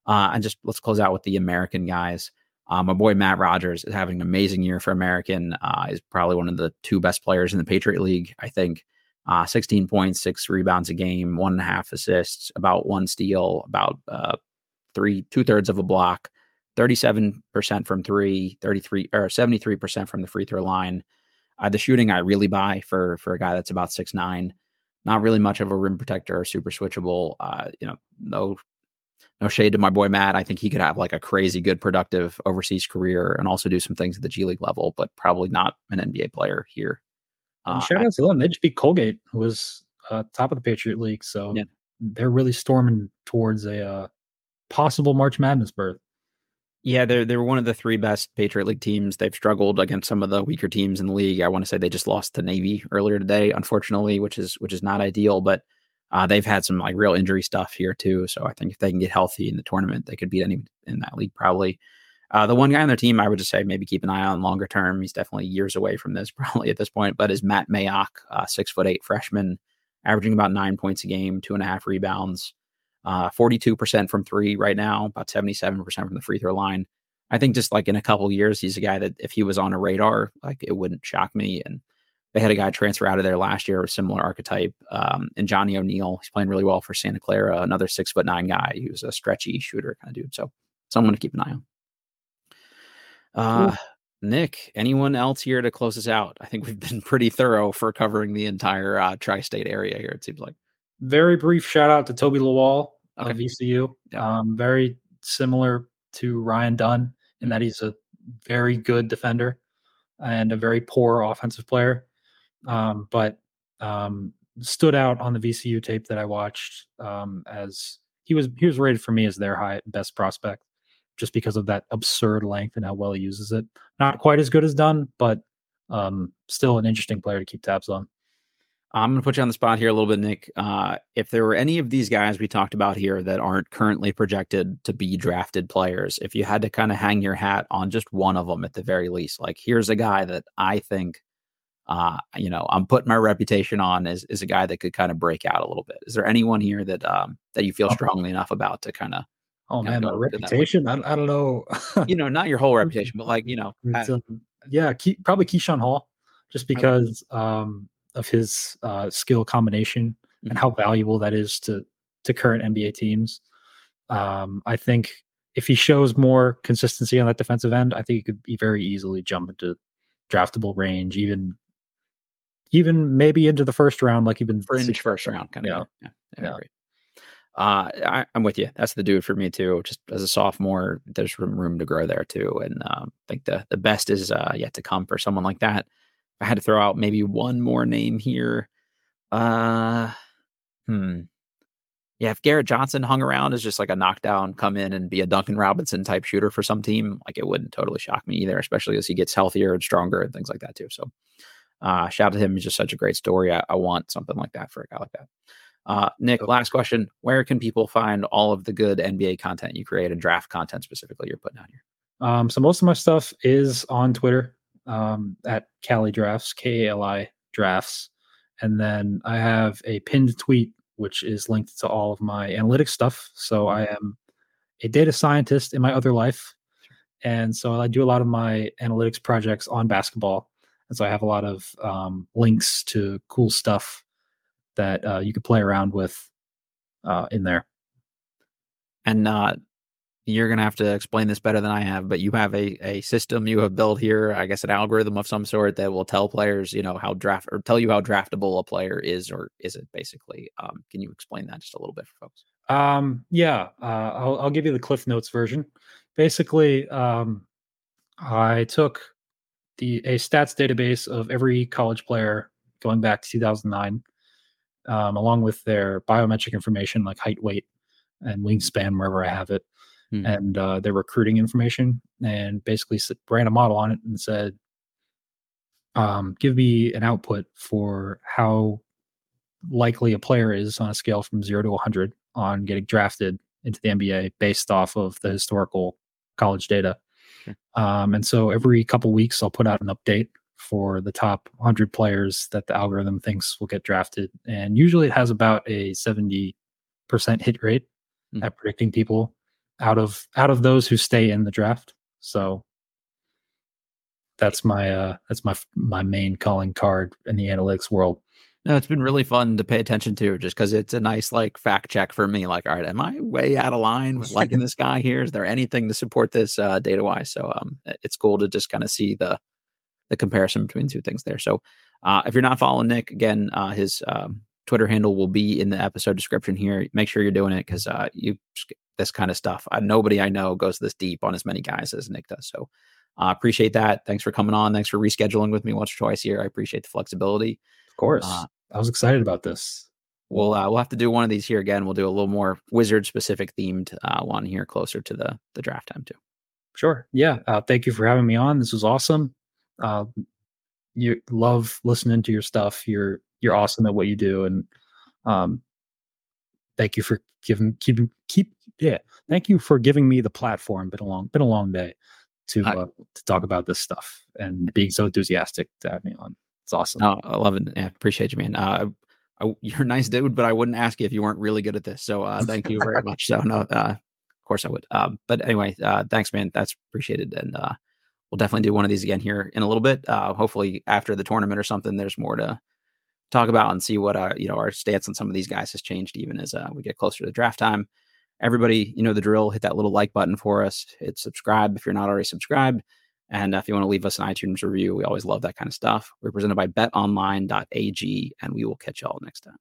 Uh, and just let's close out with the American guys. Uh, my boy Matt Rogers is having an amazing year for American. Uh, he's probably one of the two best players in the Patriot League, I think. Uh, 16 points, six rebounds a game, one and a half assists, about one steal, about uh, three, two thirds of a block, 37% from three, 33 or 73% from the free throw line. Uh, the shooting I really buy for for a guy that's about six nine. Not really much of a rim protector or super switchable. Uh, you know, no no shade to my boy Matt. I think he could have like a crazy good productive overseas career and also do some things at the G League level, but probably not an NBA player here. Uh, shout out to them. They just beat Colgate, who was uh, top of the Patriot League. So Yeah. they're really storming towards a uh, possible March Madness berth. Yeah, they're they're one of the three best Patriot League teams. They've struggled against some of the weaker teams in the league. I want to say they just lost to Navy earlier today, unfortunately, which is which is not ideal. But uh, they've had some like real injury stuff here too. So I think if they can get healthy in the tournament, they could beat any in that league probably. Uh, the one guy on their team, I would just say maybe keep an eye on longer term. He's definitely years away from this probably at this point, but is Matt Mayock, uh, six foot eight freshman, averaging about nine points a game, two and a half rebounds, uh, 42% from three right now, about 77% from the free throw line. I think just like in a couple years, he's a guy that if he was on a radar, like it wouldn't shock me. And they had a guy transfer out of there last year with similar archetype. Um, and Johnny O'Neil, he's playing really well for Santa Clara, another six foot nine guy who's a stretchy shooter kind of dude. So someone to keep an eye on. Uh, Nick, anyone else here to close us out? I think we've been pretty thorough for covering the entire uh, tri-state area here. It seems like. Very brief shout out to Tobi Lawal of VCU. Um, very similar to Ryan Dunn in that he's a very good defender and a very poor offensive player. Um, but um, stood out on the VCU tape that I watched um, as he was he was rated for me as their high best prospect just because of that absurd length and how well he uses it. Not quite as good as Dunn, but um, still an interesting player to keep tabs on. I'm going to put you on the spot here a little bit, Nick. Uh, if there were any of these guys we talked about here that aren't currently projected to be drafted players, if you had to kind of hang your hat on just one of them at the very least, like here's a guy that I think, uh, you know, I'm putting my reputation on as, is a guy that could kind of break out a little bit. Is there anyone here that um, that you feel Oh. strongly enough about to kind of, Oh man, my with it that way. reputation. I, I don't know. you know, not your whole reputation, but like, you know, um, yeah, Ke- probably Keyshawn Hall, just because um, of his uh, skill combination Mhm. and how valuable that is to to current NBA teams. Um, I think if he shows more consistency on that defensive end, I think he could be very easily jump into draftable range, even even maybe into the first round, like you've been fringe first round kind of. Yeah. Yeah. Yeah. Yeah. Uh, I, am with you. That's the dude for me too. Just as a sophomore, there's room room to grow there too, and um, I think the the best is uh, yet to come for someone like that. I had to throw out maybe one more name here, uh, hmm, yeah, if Garrett Johnson hung around as just like a knockdown, come in and be a Duncan Robinson type shooter for some team, like it wouldn't totally shock me either, especially as he gets healthier and stronger and things like that too. So, uh, shout out to him. He's just such a great story. I, I want something like that for a guy like that. Uh, Nick, last question. Where can people find all of the good NBA content you create and draft content specifically you're putting out here? Um, so most of my stuff is on Twitter um, at Kali Drafts, K A L I Drafts. And then I have a pinned tweet which is linked to all of my analytics stuff. So I mm-hmm. am a data scientist in my other life. And so I do a lot of my analytics projects on basketball. And so I have a lot of um, links to cool stuff that uh, you could play around with uh, in there. And uh, you're going to have to explain this better than I have, but you have a, a system you have built here, I guess an algorithm of some sort that will tell players, you know, how draft or tell you how draftable a player is or is it basically. Um, can you explain that just a little bit for folks? Um, yeah, uh, I'll, I'll give you the Cliff Notes version. Basically, um, I took the a stats database of every college player going back to 2009, um, along with their biometric information like height, weight, and wingspan, wherever I have it mm-hmm. and uh, their recruiting information, and basically ran a model on it and said, um, "Give me an output for how likely a player is on a scale from zero to 100 on getting drafted into the NBA based off of the historical college data." Um, and so every couple weeks, I'll put out an update for the top 100 players that the algorithm thinks will get drafted. And usually it has about a 70% hit rate mm. at predicting people out of out of those who stay in the draft. So that's my uh that's my my main calling card in the analytics world. No, it's been really fun to pay attention to just because it's a nice like fact check for me. Like, all right, am I way out of line with liking this guy here? Is there anything to support this uh, data wise? So um, it's cool to just kind of see the the comparison between two things there. So uh, if you're not following Nick, again, uh, his um, Twitter handle will be in the episode description here. Make sure you're doing it because uh, you this kind of stuff. Uh, nobody I know goes this deep on as many guys as Nick does. So I uh, appreciate that. Thanks for coming on. Thanks for rescheduling with me once or twice here. I appreciate the flexibility. Of course. Uh, I was excited about this. We'll uh, we'll have to do one of these here again. We'll do a little more wizard specific themed uh, one here closer to the the draft time too. Sure. Yeah. Uh, thank you for having me on. This was awesome. Uh, you love listening to your stuff. You're you're awesome at what you do, and um, thank you for giving keep keep yeah thank you for giving me the platform been a long been a long day to uh, to talk about this stuff and being so enthusiastic to have me on. It's awesome. Oh, i love it yeah, appreciate you man. Uh, I, you're a nice dude but i wouldn't ask you if you weren't really good at this so uh, thank you very much. So no uh, of course i would. Um, but anyway uh, thanks man. That's appreciated and uh, we'll definitely do one of these again here in a little bit. Hopefully after the tournament or something there's more to talk about and see what uh, you know our stance on some of these guys has changed even as uh, we get closer to draft time. Everybody, you know the drill. Hit that little like button for us. Hit subscribe if you're not already subscribed. And uh, if you want to leave us an iTunes review, we always love that kind of stuff. We're presented by betonline.ag, and we will catch y'all next time.